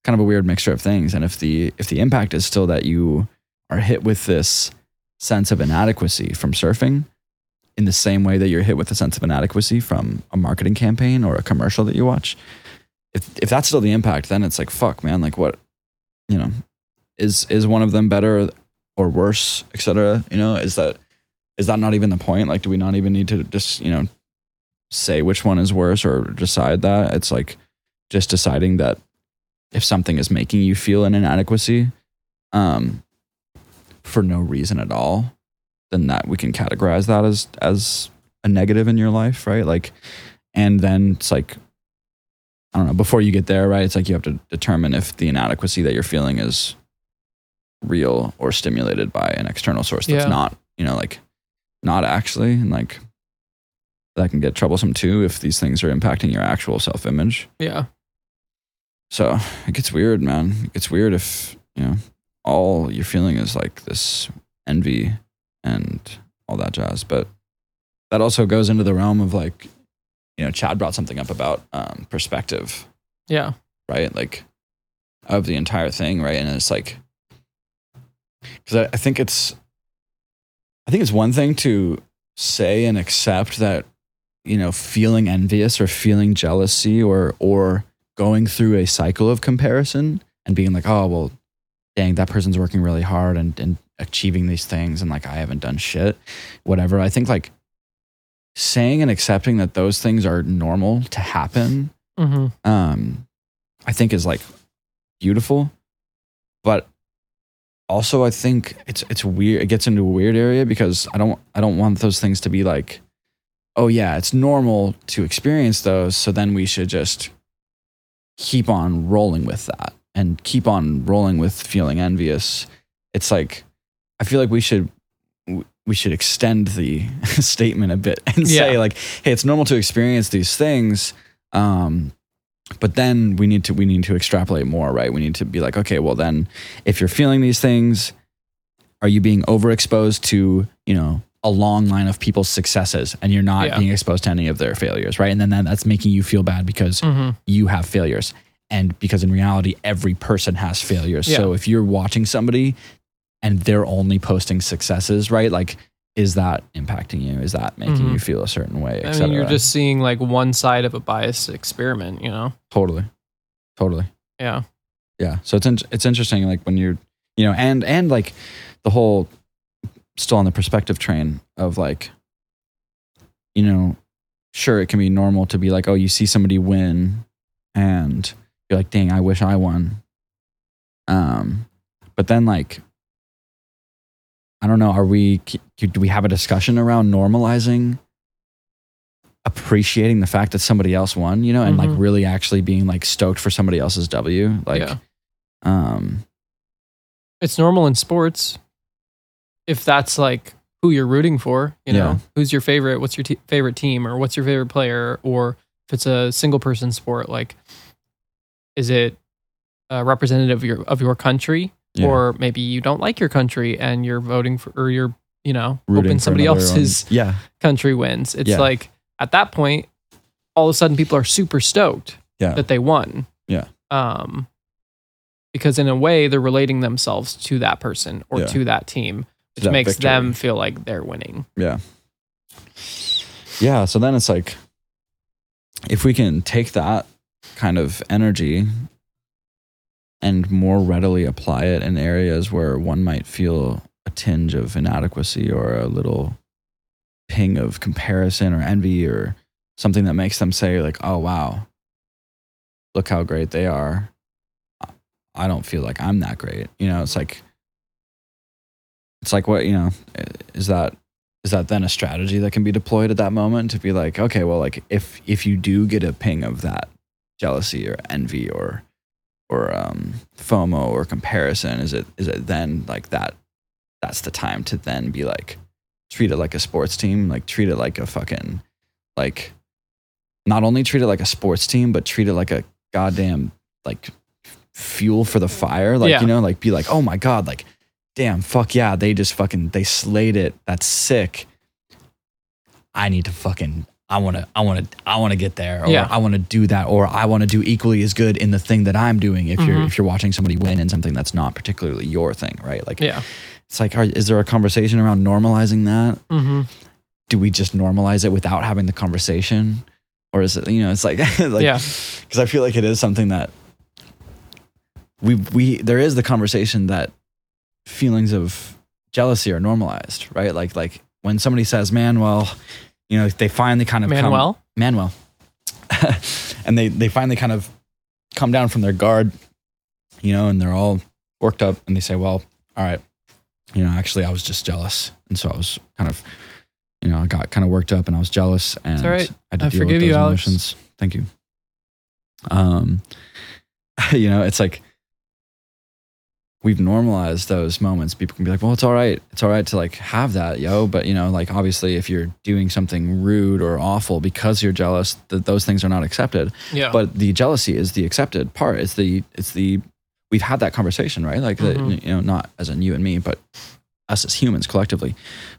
kind of a weird mixture of things. And if the if the impact is still that you are hit with this sense of inadequacy from surfing in the same way that you're hit with a sense of inadequacy from a marketing campaign or a commercial that you watch if if that's still the impact then it's like fuck man like what you know is is one of them better or worse etc you know is that is that not even the point? Like do we not even need to just you know say which one is worse or decide that it's like just deciding that if something is making you feel an inadequacy um for no reason at all then that we can categorize that as as a negative in your life right like and then it's like i don't know before you get there right it's like you have to determine if the inadequacy that you're feeling is real or stimulated by an external source that's Yeah. not you know like not actually and like that can get troublesome too if these things are impacting your actual self-image Yeah. so it gets weird man it gets weird if you know all you're feeling is like this envy and all that jazz but that also goes into the realm of like you know chad brought something up about um, perspective Yeah. right? Like of the entire thing, right? And it's like because I, I think it's I think it's one thing to say and accept that you know feeling envious or feeling jealousy or or going through a cycle of comparison and being like, oh well, dang, that person's working really hard and and achieving these things and like I haven't done shit, whatever. I think like saying and accepting that those things are normal to happen Mm-hmm. um, I think is like beautiful, but also I think it's it's weird. It gets into a weird area because I don't I don't want those things to be like, oh yeah, it's normal to experience those. So then we should just keep on rolling with that and keep on rolling with feeling envious. It's like I feel like we should we should extend the statement a bit and say Yeah. like, hey, it's normal to experience these things um but then we need to we need to extrapolate more right we need to be like okay well then if you're feeling these things are you being overexposed to you know a long line of people's successes and you're not Yeah. being exposed to any of their failures right and then that, that's making you feel bad because Mm-hmm. you have failures and because in reality every person has failures so if you're watching somebody and they're only posting successes right like is that impacting you is that making Mhm. you feel a certain way I mean, you're just seeing like one side of a biased experiment, you know? totally totally Yeah. yeah so it's in, it's interesting like when you're you know and and like the whole still on the perspective train of like you know sure it can be normal to be like oh you see somebody win and you're like dang i wish i won Um, but then like, I don't know. Are we? Do we have a discussion around normalizing? appreciating the fact that somebody else won, you know, and like Mhm. really actually being like stoked for somebody else's W. Like, yeah. um, It's normal in sports. If that's like who you're rooting for, you know, Yeah. who's your favorite, what's your te- favorite team, or what's your favorite player, or if it's a single person sport, like, is it uh, representative of your of your country, yeah, or maybe you don't like your country and you're voting for, or you're you know rooting hoping somebody else's one. Yeah, country wins. It's Yeah. like at that point, all of a sudden people are super stoked Yeah. that they won. Yeah. Um, because in a way they're relating themselves to that person or to that team, which makes victory. them feel like they're winning. yeah, yeah. So then it's like, if we can take that kind of energy and more readily apply it in areas where one might feel a tinge of inadequacy or a little ping of comparison or envy or something that makes them say like oh wow look how great they are i don't feel like i'm that great you know it's like it's like what you know is that is that then a strategy that can be deployed at that moment to be like okay well like if if you do get a ping of that jealousy or envy or or um fomo or comparison is it is it then like that that's the time to then be like treat it like a sports team like treat it like a fucking like not only treat it like a sports team but treat it like a goddamn like fuel for the fire like Yeah. you know like be like oh my god like damn fuck yeah they just fucking they slayed it that's sick i need to fucking i want to i want to i want to get there or Yeah. i want to do that or i want to do equally as good in the thing that i'm doing if you're Mhm. if you're watching somebody win in something that's not particularly your thing right like Yeah. it's like are, is there a conversation around normalizing that Mm-hmm. do we just normalize it without having the conversation or is it you know it's like, like yeah. because i feel like it is something that we we there is the conversation that feelings of jealousy are normalized right like like when somebody says Manuel, you know they finally kind of come- Manuel. Manuel. and they they finally kind of come down from their guard, you know, and they're all worked up and they say, "Well, all right, you know, actually I was just jealous." And so I was kind of you know, I got kind of worked up and I was jealous and all right. I had to I deal forgive with you, those Alex. emotions. Thank you. Um you know, it's like we've normalized those moments. People can be like, well, it's all right. It's all right to like have that, yo. But you know, like obviously if you're doing something rude or awful because you're jealous, that those things are not accepted. Yeah. But the jealousy is the accepted part. It's the it's the we've had that conversation, right? Like the, Mhm. you know, not as in you and me, but us as humans collectively,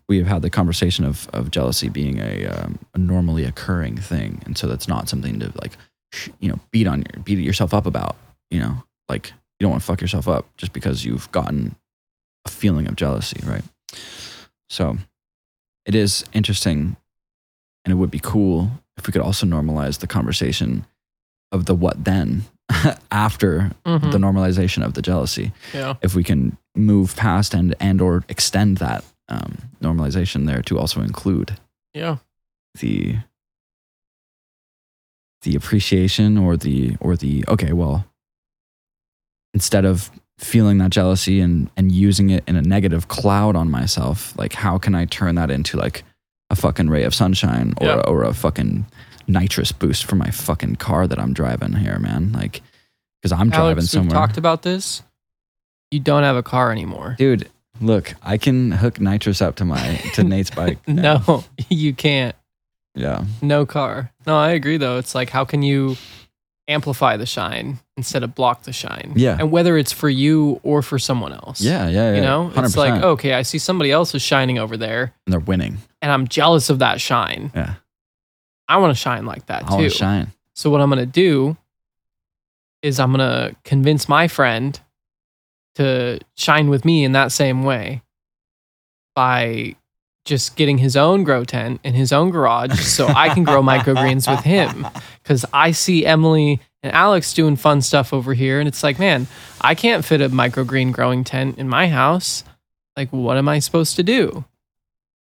we have had the conversation of of jealousy being a, um, a normally occurring thing, and so that's not something to like, sh- you know, beat on your beat yourself up about. You know, like you don't want to fuck yourself up just because you've gotten a feeling of jealousy, right? So, it is interesting, and it would be cool if we could also normalize the conversation of the what then after Mhm. the normalization of the jealousy yeah. if we can move past and and or extend that um, normalization there to also include Yeah. the the appreciation or the or the okay well instead of feeling that jealousy and and using it in a negative cloud on myself like how can i turn that into like a fucking ray of sunshine or Yeah. or a fucking nitrous boost for my fucking car that i'm driving here man like because i'm driving Alex, we've somewhere talked about this. You don't have a car anymore. Dude, look, I can hook nitrous up to my to Nate's bike. No, you can't. Yeah. No car. No, I agree though. It's like how can you amplify the shine instead of block the shine? Yeah. And whether it's for you or for someone else. Yeah, yeah, yeah. You know, 100%. it's like, okay, I see somebody else is shining over there and they're winning. and I'm jealous of that shine. Yeah. I want to shine like that I too. to shine. So what I'm going to do is I'm going to convince my friend to shine with me in that same way by just getting his own grow tent in his own garage so I can grow microgreens with him cuz I see Emily and Alex doing fun stuff over here and it's like, man, I can't fit a microgreen growing tent in my house. Like what am I supposed to do?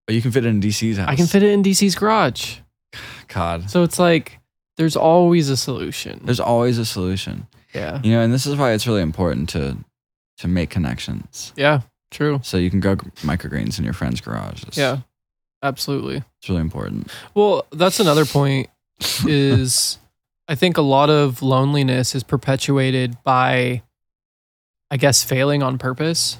But you can fit it in DC's house. I can fit it in DC's garage. God. So it's like there's always a solution. There's always a solution. yeah. You know, and this is why it's really important to to make connections. Yeah, true. So you can grow microgreens in your friend's garage. It's, Yeah, absolutely. It's really important. Well, that's another point is I think a lot of loneliness is perpetuated by I guess failing on purpose,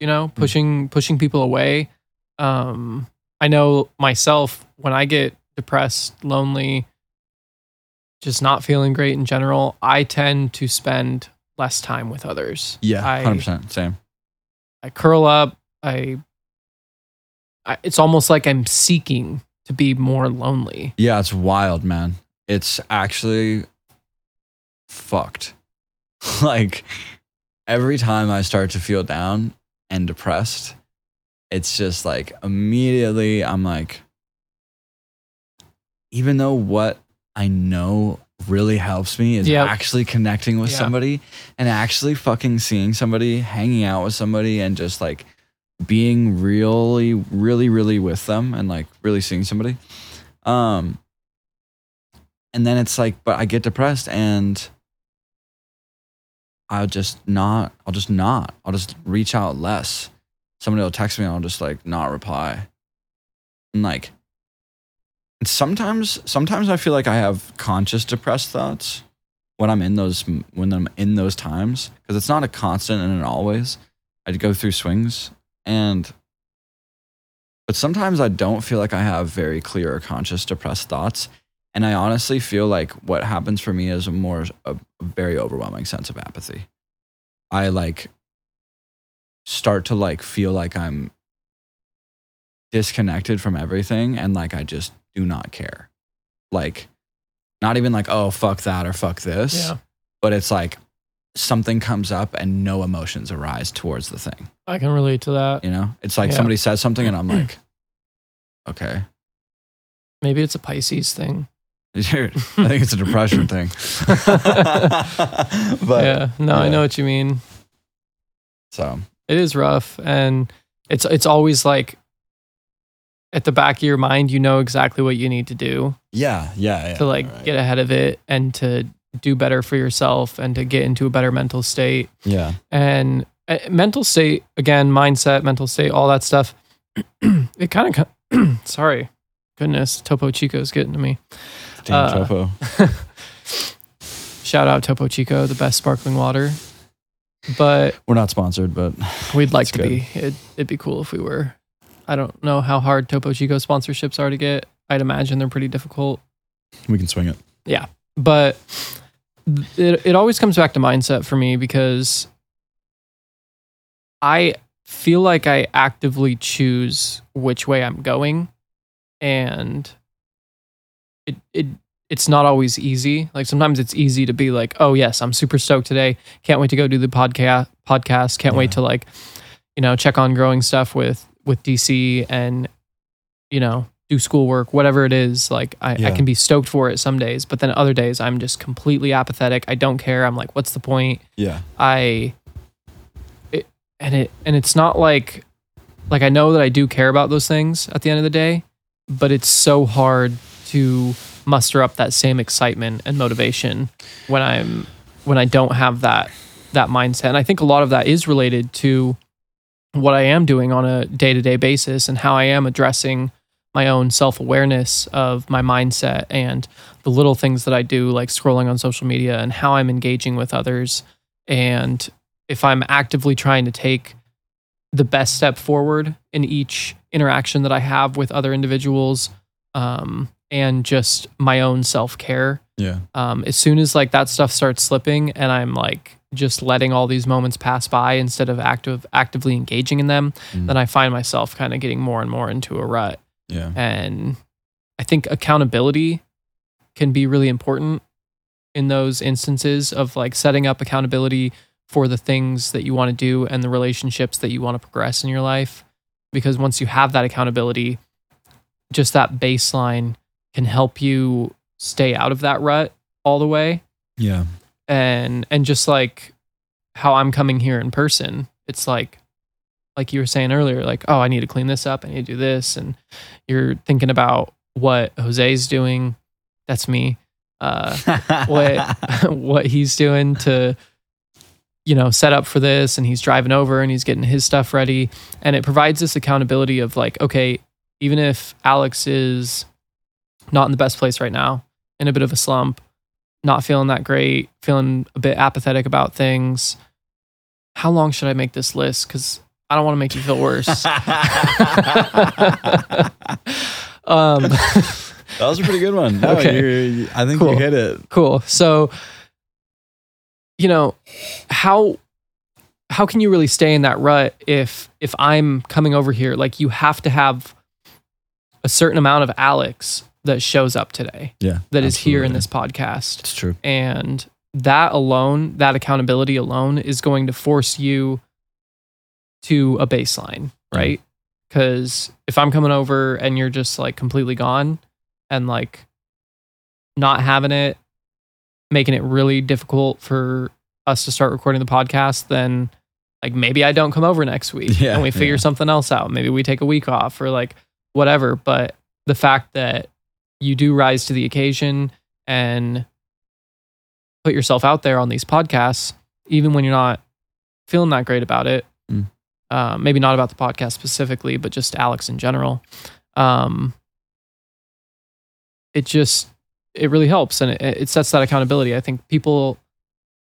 you know, pushing pushing people away. Um I know myself when I get depressed, lonely, just not feeling great in general, I tend to spend less time with others. Yeah, I- 100%. Same. I curl up. I, I it's almost like I'm seeking to be more lonely. Yeah, it's wild, man. It's actually fucked. like every time I start to feel down and depressed, it's just like immediately I'm like, even though what I know really helps me is Yep. actually connecting with Yeah. somebody and actually fucking seeing somebody, hanging out with somebody, and just like being really, really, really with them and like really seeing somebody. Um, and then it's like, but I get depressed and I'll just not, I'll just not, I'll just reach out less. Somebody will text me, and I'll just like not reply. And like, and sometimes, sometimes I feel like I have conscious depressed thoughts when I'm in those, when I'm in those times, because it's not a constant and an always. I'd go through swings and but sometimes I don't feel like I have very clear or conscious depressed thoughts. And I honestly feel like what happens for me is a more a, very overwhelming sense of apathy. I like start to like feel like I'm disconnected from everything and like I just do not care. Like not even like, oh fuck that or fuck this. Yeah. But it's like something comes up and no emotions arise towards the thing. I can relate to that. You know? It's like Yeah. somebody says something and I'm like, okay. Maybe it's a Pisces thing. Dude, I think it's a depression thing. but yeah. No, I know what you mean. so It is rough and it's it's always like at the back of your mind you know exactly what you need to do yeah, yeah, yeah. to like right. get ahead of it and to do better for yourself and to get into a better mental state. yeah, and uh, mental state again mindset mental state all that stuff it kind of sorry goodness topo chico's getting to me Damn Uh, Topo. shout out topo chico the best sparkling water but We're not sponsored, but we'd like to good. be it, it'd be cool if we were i don't know how hard topo chico sponsorships are to get i'd imagine they're pretty difficult we can swing it. Yeah. But it, it always comes back to mindset for me because I feel like I actively choose which way I'm going and it it it's not always easy. Like sometimes it's easy to be like, "Oh yes, I'm super stoked today. Can't wait to go do the podcast podcast. Can't wait to like you know, check on growing stuff with with DC and you know, do schoolwork, whatever it is. Like I, I can be stoked for it some days, but then other days I'm just completely apathetic. I don't care. I'm like, what's the point? Yeah, I it and it and it's not like like I know that I do care about those things at the end of the day, but it's so hard to muster up that same excitement and motivation when I'm when I don't have that that mindset. And I think a lot of that is related to what I am doing on a day-to-day basis and how I am addressing my own self-awareness of my mindset and the little things that I do like scrolling on social media and how I'm engaging with others and if I'm actively trying to take the best step forward in each interaction that I have with other individuals um, and just my own self care. yeah, Um, as soon as like that stuff starts slipping and I'm like just letting all these moments pass by instead of active actively engaging in them, Mm. then I find myself kind of getting more and more into a rut. Yeah, And I think accountability can be really important in those instances of like setting up accountability for the things that you want to do and the relationships that you want to progress in your life. Because once you have that accountability, just that baseline can help you stay out of that rut all the way. Yeah, and and just like how I'm coming here in person, it's like like you were saying earlier, like, oh, I need to clean this up, I need to do this, and you're thinking about what Jose's doing. That's me. Uh, what what he's doing to you know, set up for this and he's driving over and he's getting his stuff ready. And it provides this accountability of like, okay, even if Alex is not in the best place right now, in a bit of a slump, not feeling that great, feeling a bit apathetic about things, how long should I make this list? Because I don't want to make you feel worse. um, That was a pretty good one. No, Okay. you're- I think Cool. you hit it. cool. So, you know, how how can you really stay in that rut if if I'm coming over here? Like, you have to have a certain amount of Alex that shows up today Yeah. that is here in this podcast. It's true. and that alone that accountability alone is going to force you to a baseline right because if i'm coming over and you're just like completely gone and like not having it making it really difficult for us to start recording the podcast then like maybe i don't come over next week Yeah, and we figure yeah. something else out maybe we take a week off or like whatever but the fact that you do rise to the occasion and put yourself out there on these podcasts, even when you're not feeling that great about it. Uh, maybe not about the podcast specifically, but just Alex in general. Um, it just it really helps and it, it sets that accountability. I think people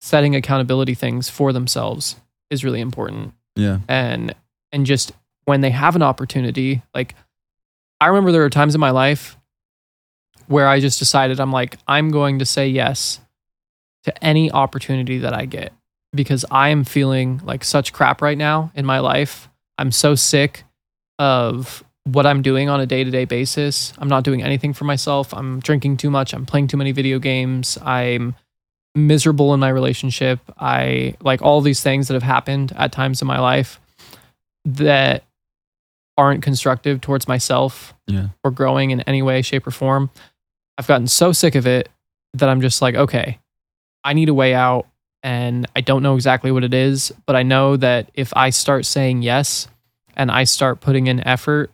setting accountability things for themselves is really important Yeah. and and just when they have an opportunity like i remember there were times in my life where i just decided i'm like i'm going to say yes to any opportunity that i get because i am feeling like such crap right now in my life i'm so sick of what i'm doing on a day-to-day basis i'm not doing anything for myself i'm drinking too much i'm playing too many video games i'm miserable in my relationship. I like all these things that have happened at times in my life that aren't constructive towards myself Yeah. or growing in any way, shape, or form. I've gotten so sick of it that I'm just like, okay, I need a way out. And I don't know exactly what it is, but I know that if I start saying yes and I start putting in effort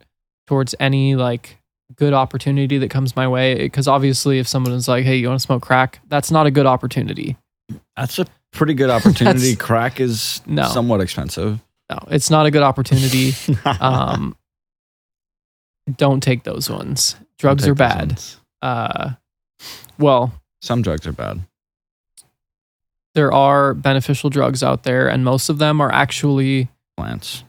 towards any like good opportunity that comes my way, because obviously, if someone is like, hey, you want to smoke crack, that's not a good opportunity. That's a pretty good opportunity. Crack is No. somewhat expensive. No, it's not a good opportunity. um, don't take those ones. Drugs are bad. Uh, well, Some drugs are bad. There are beneficial drugs out there, and most of them are actually Plants.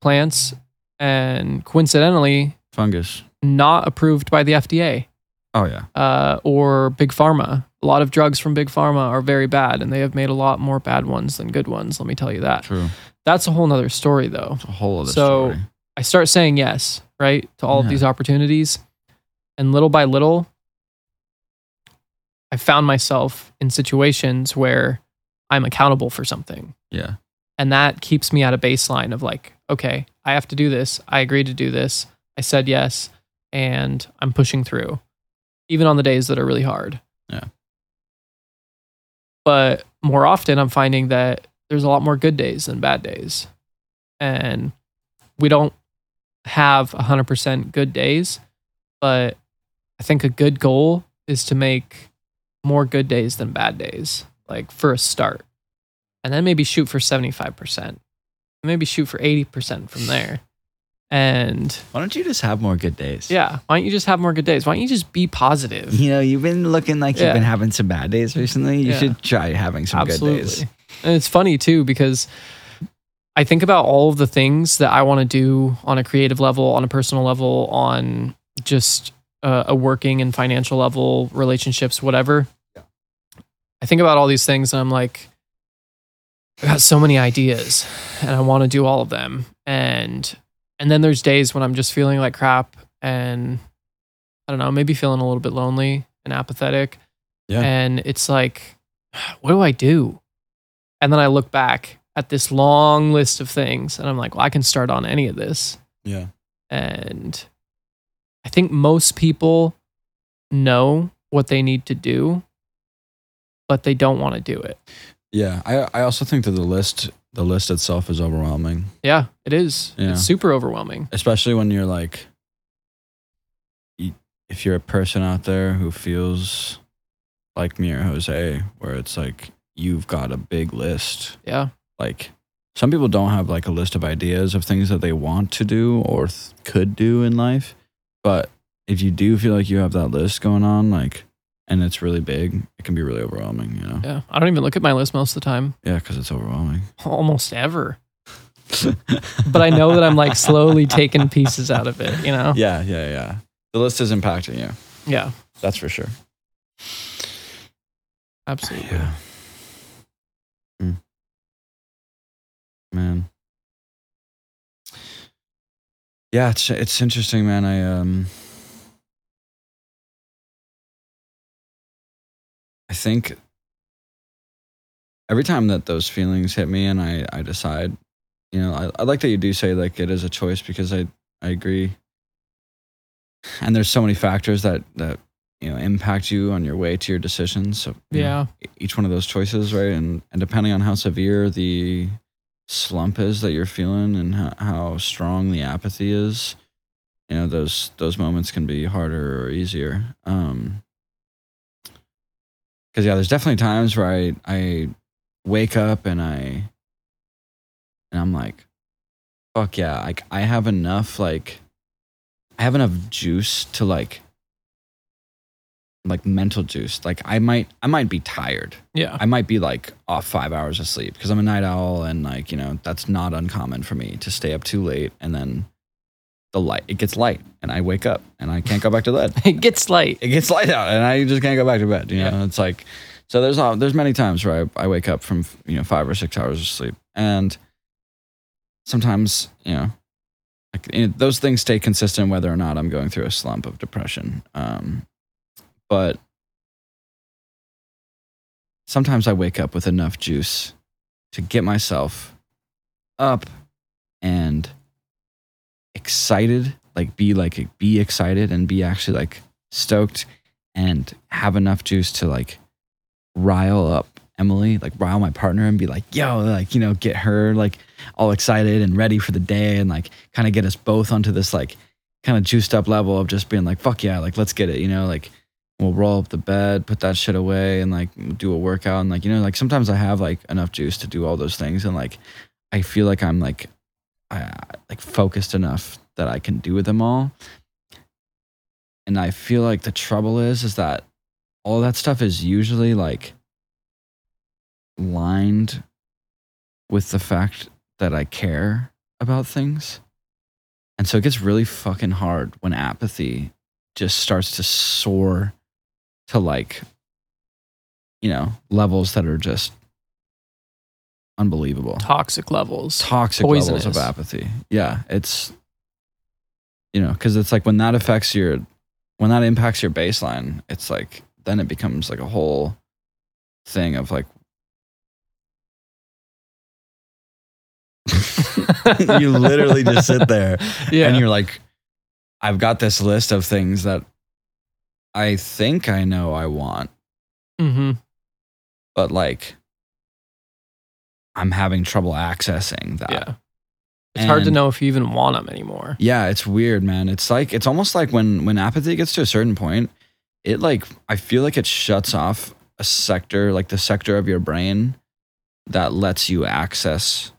plants and coincidentally Fungus. not approved by the FDA Oh yeah. uh, or Big Pharma. A lot of drugs from Big Pharma are very bad, and they have made a lot more bad ones than good ones. Let me tell you that. True. That's a whole nother story, though. It's a whole other So- story. I start saying yes, right, to all of these opportunities. And little by little, I found myself in situations where I'm accountable for something. Yeah. And that keeps me at a baseline of like, okay, I have to do this. I agreed to do this. I said yes. And I'm pushing through, even on the days that are really hard. Yeah. But more often, I'm finding that there's a lot more good days than bad days. And we don't have 100% good days, but I think a good goal is to make more good days than bad days, like for a start. And then maybe shoot for 75%. Maybe shoot for 80% from there. And Why don't you just have more good days? yeah, why don't you just have more good days? Why don't you just be positive? You know, you've been looking like Yeah. you've been having some bad days recently. You Yeah. should try having some Absolutely. good days. And it's funny too because I think about all of the things that I want to do on a creative level, on a personal level, on just uh, a working and financial level, relationships, whatever. I think about all these things and I'm like, I got so many ideas and I want to do all of them. And and then there's days when I'm just feeling like crap and I don't know, maybe feeling a little bit lonely and apathetic. Yeah. And it's like, what do I do? And then I look back at this long list of things and I'm like, well, I can start on any of this. Yeah. And I think most people know what they need to do, but they don't want to do it. Yeah. I I also think that the list the list itself is overwhelming. Yeah, it is. Yeah. It's super overwhelming. especially when you're like you- if you're a person out there who feels like me or Jose where it's like you've got a big list Yeah. like some people don't have like a list of ideas of things that they want to do or th- could do in life. But if you do feel like you have that list going on, like, and it's really big, it can be really overwhelming, you know? Yeah. I don't even look at my list most of the time, Yeah, because it's overwhelming. almost ever. But I know that I'm like slowly taking pieces out of it, you know? yeah, yeah, yeah. The list is impacting you. Yeah, That's for sure. absolutely. Yeah. Mm. Man. Yeah, it's it's interesting, man. I um I think every time that those feelings hit me and I I decide, you know, I, I like that you do say like it is a choice because I I agree. And there's so many factors that that you know impact you on your way to your decisions. So you know, Yeah. each one of those choices, right? And and depending on how severe the slump is that you're feeling and how, how strong the apathy is, you know, those those moments can be harder or easier. Um because yeah, there's definitely times where I I wake up and I and I'm like, fuck yeah, like I have enough like I have enough juice to like like mental juice. Like I might I might be tired. Yeah. I might be like off five hours of sleep because I'm a night owl and like, you know, that's not uncommon for me to stay up too late and then the light it gets light and I wake up and I can't go back to bed. It gets light. It gets light out and I just can't go back to bed. You know, it's like so there's all there's many times where I, I wake up from you know five or six hours of sleep and sometimes you know like it, those things stay consistent whether or not I'm going through a slump of depression. Um, but sometimes I wake up with enough juice to get myself up and excited, like be like be excited and be actually like stoked and have enough juice to like rile up Emily, like rile my partner and be like, yo, like, you know, get her like all excited and ready for the day and like kind of get us both onto this like kind of juiced up level of just being like, fuck yeah, like let's get it, you know, like we'll roll up the bed, put that shit away and like do a workout and like, you know, like sometimes I have like enough juice to do all those things and like I feel like I'm like I, like focused enough that I can do with them all. And I feel like the trouble is is that all that stuff is usually like lined with the fact that I care about things. And so it gets really fucking hard when apathy just starts to soar to like, you know, levels that are just unbelievable. Toxic levels. Toxic levels of apathy. Yeah. It's, you know, because it's like when that affects your, when that impacts your baseline, it's like, then it becomes like a whole thing of like, you literally just sit there yeah. and you're like, I've got this list of things that I think I know I want, hmm but like, I'm having trouble accessing that. Yeah. It's hard to know if you even want them anymore. Yeah, it's weird, man. It's like it's almost like when when apathy gets to a certain point, it like I feel like it shuts off a sector, like the sector of your brain that lets you access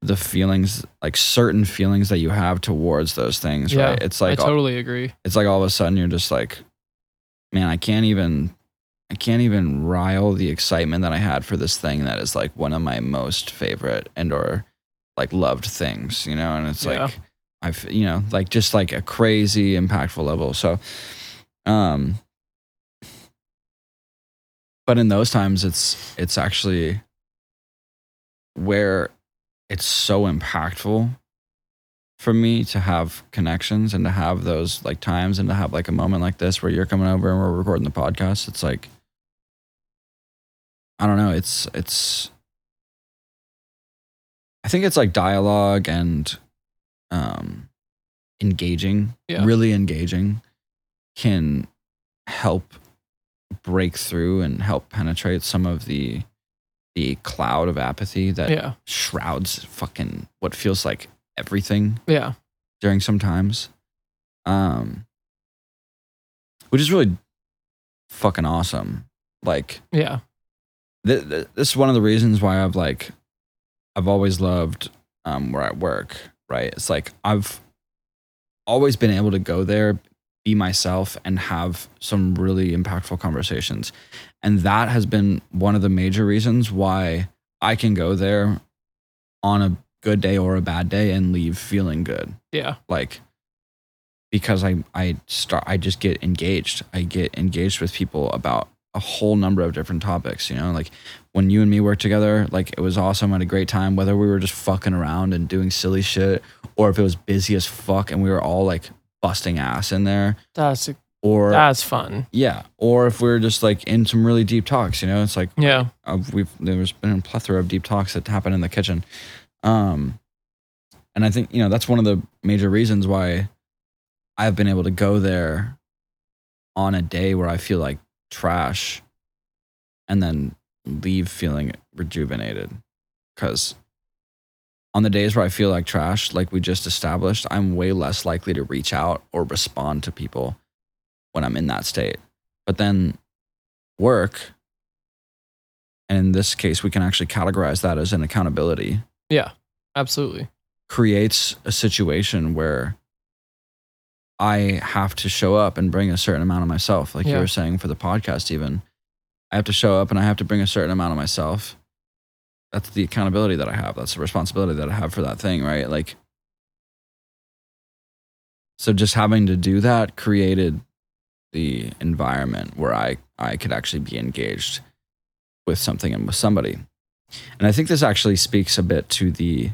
the feelings, like certain feelings that you have towards those things, Yeah, right? It's like I totally agree. it's like all of a sudden you're just like, man, I can't even I can't even rile the excitement that I had for this thing that is like one of my most favorite and or like loved things, you know? And it's Yeah. like I've you know, like just like a crazy impactful level. So um but in those times it's it's actually where it's so impactful for me to have connections and to have those like times and to have like a moment like this where you're coming over and we're recording the podcast it's like i don't know it's it's i think it's like dialogue and um engaging Yeah. really engaging can help break through and help penetrate some of the the cloud of apathy that Yeah. shrouds fucking what feels like everything Yeah. during some times. Um which is really fucking awesome. Like Yeah. Th- th- this is one of the reasons why I've like I've always loved um, where I work, right? It's like I've always been able to go there, be myself, and have some really impactful conversations. And that has been one of the major reasons why I can go there on a good day or a bad day and leave feeling good. Yeah. Like because I I start I just get engaged. I get engaged with people about a whole number of different topics, you know? Like when you and me worked together, like it was awesome. I had a great time, whether we were just fucking around and doing silly shit or if it was busy as fuck and we were all like busting ass in there. That's Or that's fun. yeah, or if we are just like in some really deep talks, you know, it's like Yeah. uh, we've there's been a plethora of deep talks that happen in the kitchen, um, and I think you know that's one of the major reasons why I've been able to go there on a day where I feel like trash, and then leave feeling rejuvenated, because on the days where I feel like trash, like we just established, I'm way less likely to reach out or respond to people when I'm in that state. But then work, and in this case, we can actually categorize that as an accountability, Yeah. Absolutely. creates a situation where I have to show up and bring a certain amount of myself. Like you were saying for the podcast, even. I have to show up and I have to bring a certain amount of myself. That's the accountability that I have. That's the responsibility that I have for that thing, right? Like, so just having to do that created the environment where I, I could actually be engaged with something and with somebody. And I think this actually speaks a bit to the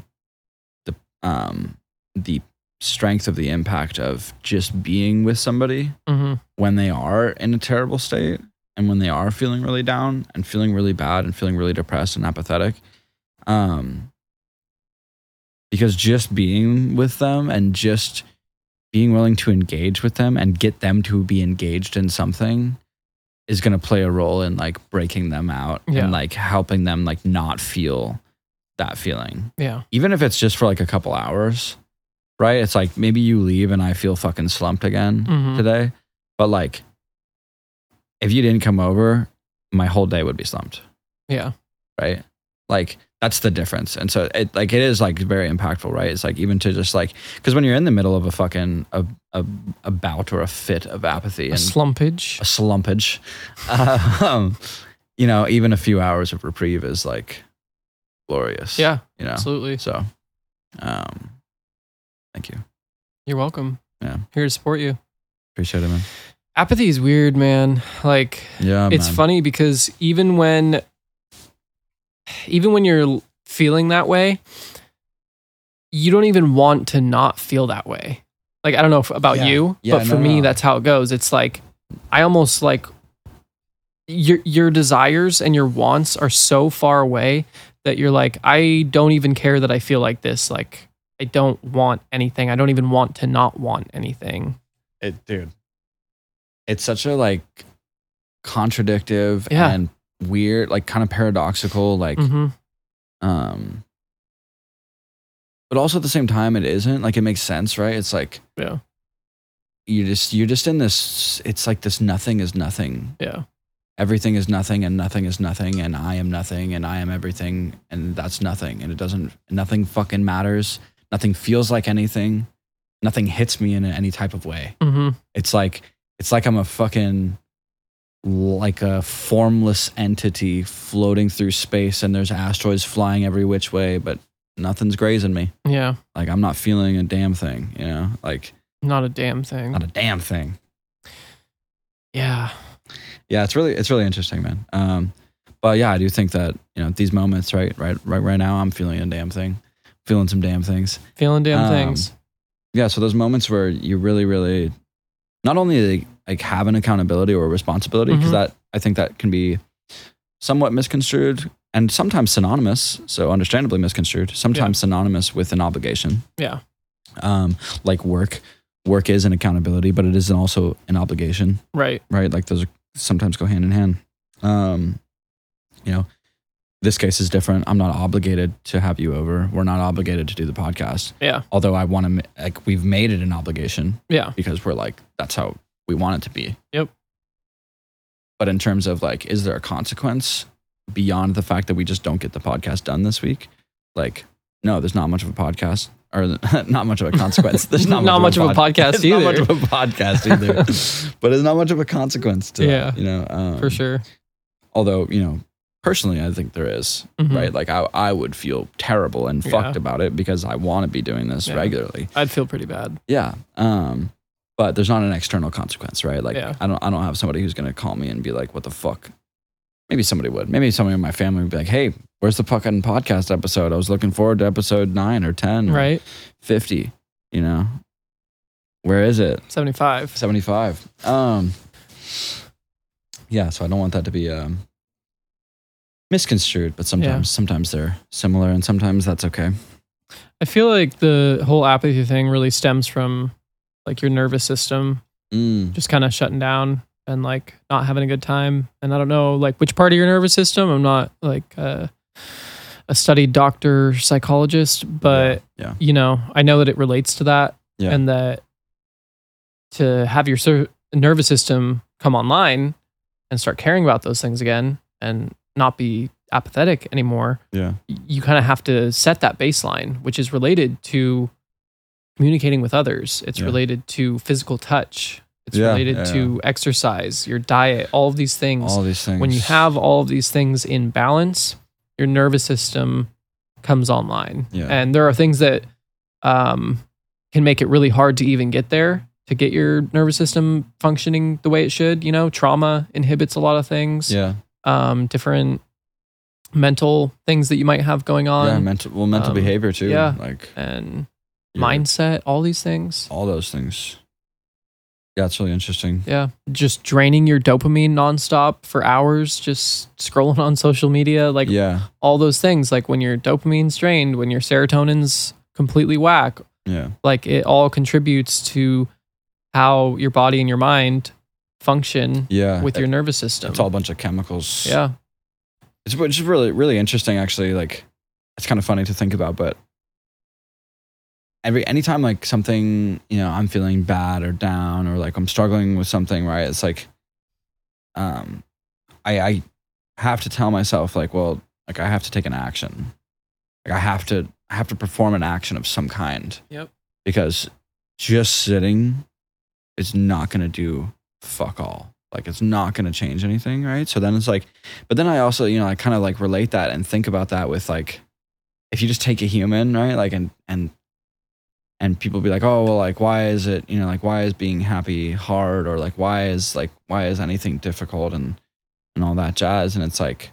the um the strength of the impact of just being with somebody Mm-hmm. when they are in a terrible state and when they are feeling really down and feeling really bad and feeling really depressed and apathetic. Um, because just being with them and just being willing to engage with them and get them to be engaged in something is going to play a role in like breaking them out Yeah. and like helping them like not feel that feeling Yeah. even if it's just for like a couple hours, right? It's like maybe you leave and I feel fucking slumped again Mhm. today. But like, if you didn't come over, my whole day would be slumped, Yeah. right? Like, that's the difference. And so it like it is like very impactful, right? It's like even to just like because when you're in the middle of a fucking a, a, a bout or a fit of apathy A and slumpage. a slumpage, um, you know, even a few hours of reprieve is like glorious. Yeah. you know. Absolutely. So, um, thank you. You're welcome. Yeah. Here to support you. Appreciate it, man. Apathy is weird, man. Like Yeah, it's man. funny because even when even when you're feeling that way, you don't even want to not feel that way. Like I don't know if, about Yeah. you, Yeah, but for me no. that's how it goes. It's like I almost like your your desires and your wants are so far away that you're like I don't even care that I feel like this. Like I don't want anything. I don't even want to not want anything. It, dude. It's such a like contradictive Yeah. and weird, like kind of paradoxical, like Mhm. um. But also at the same time, it isn't like it makes sense, right? It's like Yeah. you just you're just in this. It's like this nothing is nothing. Yeah. Everything is nothing, and nothing is nothing, and I am nothing, and I am everything, and that's nothing, and it doesn't. Nothing fucking matters. Nothing feels like anything. Nothing hits me in any type of way. Mhm. It's like it's like I'm a fucking like a formless entity floating through space and there's asteroids flying every which way, but nothing's grazing me. Yeah. Like I'm not feeling a damn thing, you know? Like Not a damn thing. not a damn thing. yeah. Yeah, it's really it's really interesting, man. Um but yeah, I do think that, you know, these moments, right, right, right, right now, I'm feeling a damn thing, feeling some damn things. Feeling damn Um, things. yeah so those moments where you really really not only like, like have an accountability or a responsibility because Mhm. that i think that can be somewhat misconstrued and sometimes synonymous so understandably misconstrued sometimes synonymous with an obligation Yeah. um like work work is an accountability but it is also an obligation Right. right like those are, sometimes go hand in hand um you know this case is different i'm not obligated to have you over we're not obligated to do the podcast Yeah. although I want to like we've made it an obligation Yeah. because we're like that's how we want it to be. Yep. But in terms of like, is there a consequence beyond the fact that we just don't get the podcast done this week? like no, there's not much of a podcast or not much of a consequence. There's not, Not much of a pod- podcast there's Not much of a podcast either, but it's not much of a consequence to Yeah. that, you know. Um, for sure. Although you know, personally, I think there is, Mhm. right? Like I, I would feel terrible and Yeah. fucked about it because I want to be doing this Yeah. regularly. I'd feel pretty bad. Yeah. Um, but there's not an external consequence, right? Like Yeah. I don't I don't have somebody who's gonna call me and be like, what the fuck? Maybe somebody would. Maybe somebody in my family would be like, hey, where's the fucking podcast episode? I was looking forward to episode nine or ten or Right? fifty, you know. Where is it? 75. 75. Um Yeah, so I don't want that to be um misconstrued, but sometimes sometimes they're similar and sometimes that's okay. I feel like the whole apathy thing really stems from like your nervous system Mm. just kind of shutting down and like not having a good time. And I don't know like which part of your nervous system. I'm not like uh, a studied doctor psychologist, but Yeah. you know, I know that it relates to that Yeah. and that to have your ser- nervous system come online and start caring about those things again and not be apathetic anymore, Yeah. you kind of have to set that baseline, which is related to communicating with others. It's Yeah. related to physical touch. It's Yeah, related yeah, to exercise, your diet, all of these things. All these things. when you have all of these things in balance, your nervous system comes online. Yeah. And there are things that um, can make it really hard to even get there to get your nervous system functioning the way it should. You know, trauma inhibits a lot of things. Yeah. Um, different mental things that you might have going on. yeah, mental well mental um, behavior too. yeah. Like and your- mindset, all these things. all those things. Yeah, it's really interesting. Yeah. Just draining your dopamine nonstop for hours, just scrolling on social media. Like yeah. all those things. Like when your dopamine's drained, when your serotonin's completely whack, Yeah. like it all contributes to how your body and your mind function Yeah. with your nervous system. it's all a bunch of chemicals. yeah. It's which is really really interesting actually like it's kind of funny to think about but every anytime like something, you know, I'm feeling bad or down or like I'm struggling with something, right? It's like um I I have to tell myself like, well, like I have to take an action. Like I have to I have to perform an action of some kind. Yep. Because just sitting is not going to do fuck all. Like it's not going to change anything, right? So then it's like but then I also, you know, I kind of like relate that and think about that with like if you just take a human, right? Like and and and people be like, "Oh, well like why is it, you know, like why is being happy hard or like why is like why is anything difficult and and all that jazz?" And it's like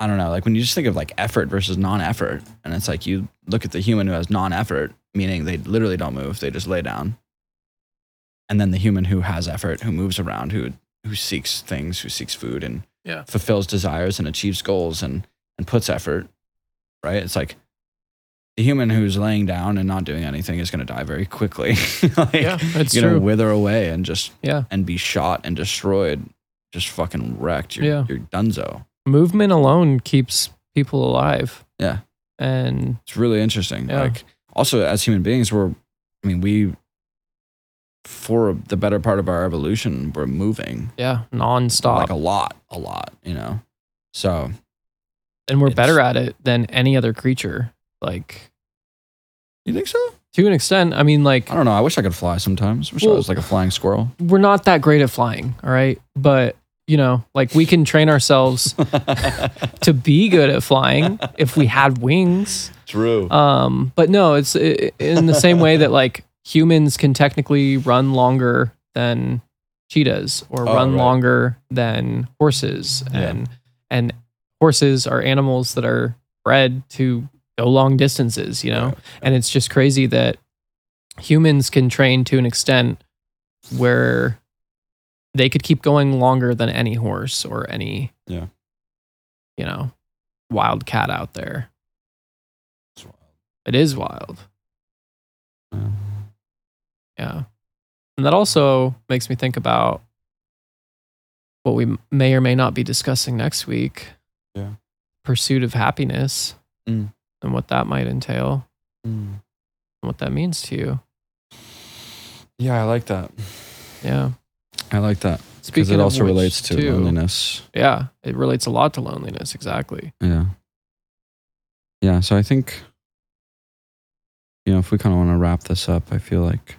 I don't know, like when you just think of like effort versus non-effort and it's like you look at the human who has non-effort, meaning they literally don't move, they just lay down. And then the human who has effort, who moves around, who who seeks things, who seeks food and Yeah. fulfills desires and achieves goals and and puts effort, right? It's like the human who's laying down and not doing anything is going to die very quickly. like, Yeah. It's you're gonna wither away and just Yeah. and be shot and destroyed, just fucking wrecked. You're, Yeah. you're dunzo. Movement alone keeps people alive. Yeah. And It's really interesting. Yeah. Like also as human beings, we're I mean we for the better part of our evolution, we're moving yeah, nonstop. like a lot, a lot. You know, so and we're better at it than any other creature. Like you think so? to an extent, I mean, like I don't know. I wish I could fly sometimes. Wish I was like a flying squirrel. we're not that great at flying, all right? But you know, like we can train ourselves to be good at flying if we had wings. True. Um, but no, it's i in the same way that like humans can technically run longer than cheetahs or Oh, run right. longer than horses Yeah. and and horses are animals that are bred to go long distances, you know? Right. And it's just crazy that humans can train to an extent where they could keep going longer than any horse or any, Yeah. you know, wild cat out there. It's wild. It is wild. Yeah. Yeah. And that also makes me think about what we may or may not be discussing next week. Yeah. Pursuit of happiness Mm. and what that might entail Mm. and what that means to you. Yeah, I like that. Yeah. I like that because it also which, relates to too, loneliness. Yeah. It relates a lot to loneliness. Exactly. Yeah. yeah, so I think, you know, if we kind of want to wrap this up, I feel like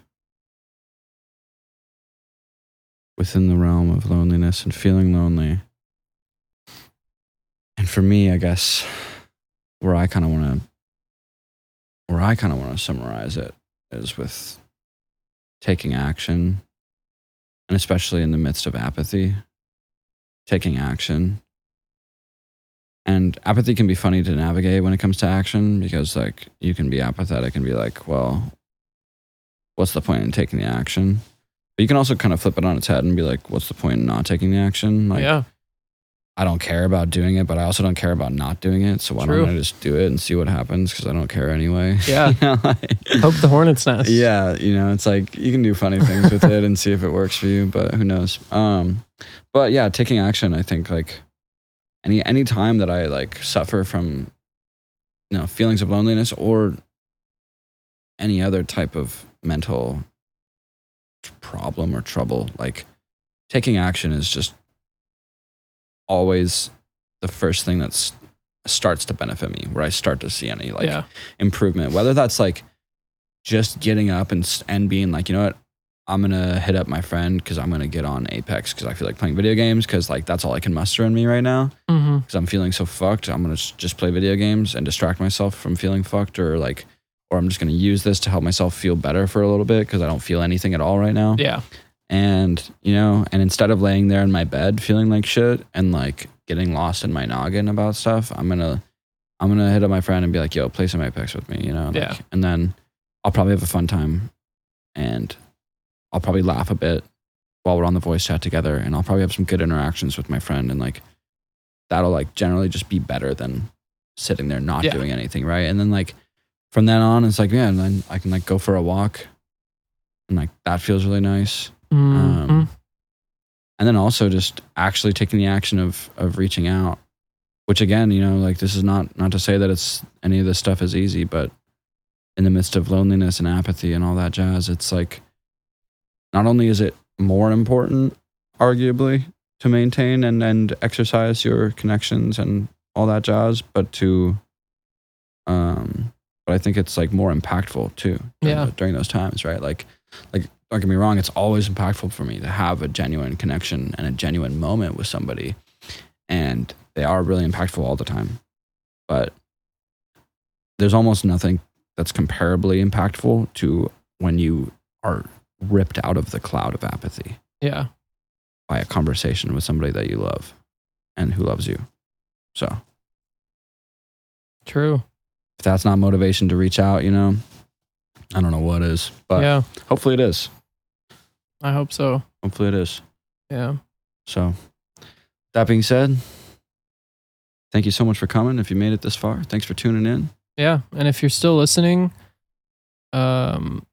within the realm of loneliness and feeling lonely, and for me, I guess where I kind of want to, where I kind of want to summarize it is with taking action, and especially in the midst of apathy, taking action. And apathy can be funny to navigate when it comes to action because like you can be apathetic and be like well what's the point in taking the action but you can also kind of flip it on its head and be like what's the point in not taking the action like yeah. i don't care about doing it but i also don't care about not doing it so why True. don't i just do it and see what happens because i don't care anyway Yeah. You know, like- Poke the hornet's nest. yeah you know it's like you can do funny things with it and see if it works for you but who knows um but yeah taking action i think like any any time that i like suffer from you know feelings of loneliness or any other type of mental problem or trouble like taking action is just always the first thing that starts to benefit me where i start to see any like yeah. improvement whether that's like just getting up and and being like you know what i'm gonna hit up my friend because i'm gonna get on apex because i feel like playing video games because like that's all i can muster in me right now Mm-hmm. because i'm feeling so fucked i'm gonna just play video games and distract myself from feeling fucked or like or i'm just gonna use this to help myself feel better for a little bit because i don't feel anything at all right now Yeah. and you know and instead of laying there in my bed feeling like shit and like getting lost in my noggin about stuff i'm gonna i'm gonna hit up my friend and be like yo play some apex with me you know like, Yeah. and then i'll probably have a fun time and i'll probably laugh a bit while we're on the voice chat together and i'll probably have some good interactions with my friend and like that'll like generally just be better than sitting there not Yeah. doing anything right and then like from then on it's like yeah and then i can like go for a walk and like that feels really nice Mhm. um, and then also just actually taking the action of of reaching out which again you know like this is not not to say that it's any of this stuff is easy but in the midst of loneliness and apathy and all that jazz it's like not only is it more important arguably to maintain and and exercise your connections and all that jazz but to um but i think it's like more impactful too during Yeah. during those times right like like don't get me wrong it's always impactful for me to have a genuine connection and a genuine moment with somebody and they are really impactful all the time but there's almost nothing that's comparably impactful to when you are ripped out of the cloud of apathy Yeah. by a conversation with somebody that you love and who loves you so True. If that's not motivation to reach out you know i don't know what is but yeah. hopefully it is I hope so. hopefully it is Yeah. So, that being said, thank you so much for coming. If you made it this far, thanks for tuning in. Yeah. And if you're still listening, um,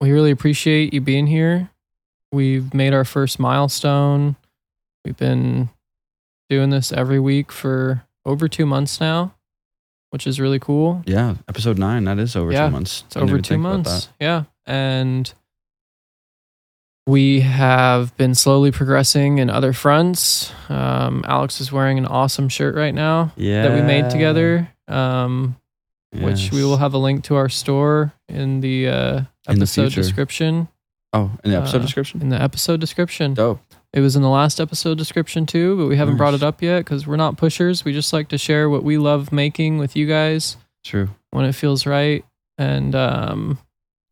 we really appreciate you being here. We've made our first milestone. We've been doing this every week for over two months now, which is really cool. Yeah, episode nine. That is over Yeah, two months. It's over two months. Yeah. And we have been slowly progressing in other fronts. Um, Alex is wearing an awesome shirt right now. Yeah, that we made together. Um, which we will have a link to our store in the uh, In the episode description. Oh, in the episode uh, description. In the episode description. Dope. It was in the last episode description too, but we haven't brought it up yet because we're not pushers. We just like to share what we love making with you guys True. when it feels right. And um,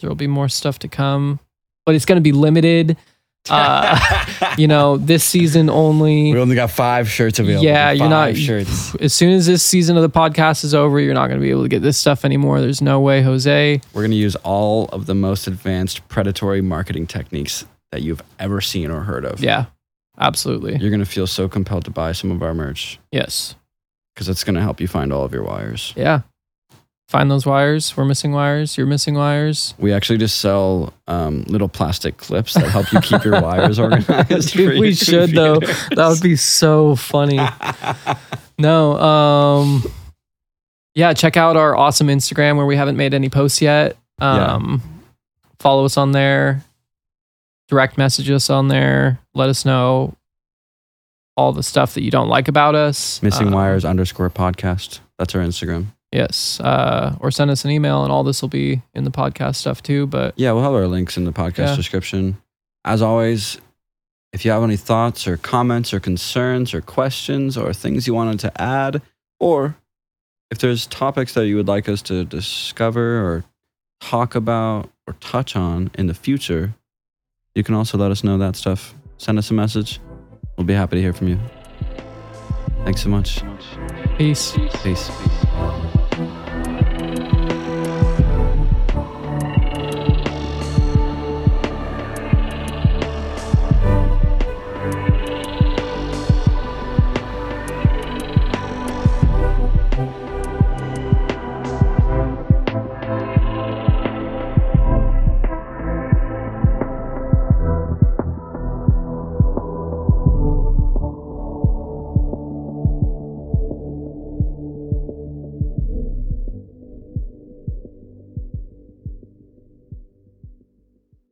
there will be more stuff to come, but it's going to be limited. Uh, You know, this season only. we only got five shirts available. Yeah, you're not- Five shirts. As soon as this season of the podcast is over, you're not going to be able to get this stuff anymore. There's no way, Jose. We're gonna use all of the most advanced predatory marketing techniques that you've ever seen or heard of. Yeah, absolutely. You're gonna feel so compelled to buy some of our merch Yes. because it's gonna help you find all of your wires. Yeah. Find those wires. We're missing wires. You're missing wires. We actually just sell um, little plastic clips that help you keep your wires organized. for Dude, your we should though. computers. That would be so funny. No. Um yeah, check out our awesome Instagram where we haven't made any posts yet. Um follow us on there. Direct message us on there. Let us know all the stuff that you don't like about us. Missing Um, wires underscore podcast. That's our Instagram. Yes. Uh, or send us an email, and all this will be in the podcast stuff too. But Yeah, we'll have our links in the podcast Yeah. description. As always, if you have any thoughts or comments or concerns or questions or things you wanted to add, or if there's topics that you would like us to discover or talk about or touch on in the future, you can also let us know that stuff. Send us a message. We'll be happy to hear from you. Thanks so much. peace. Peace.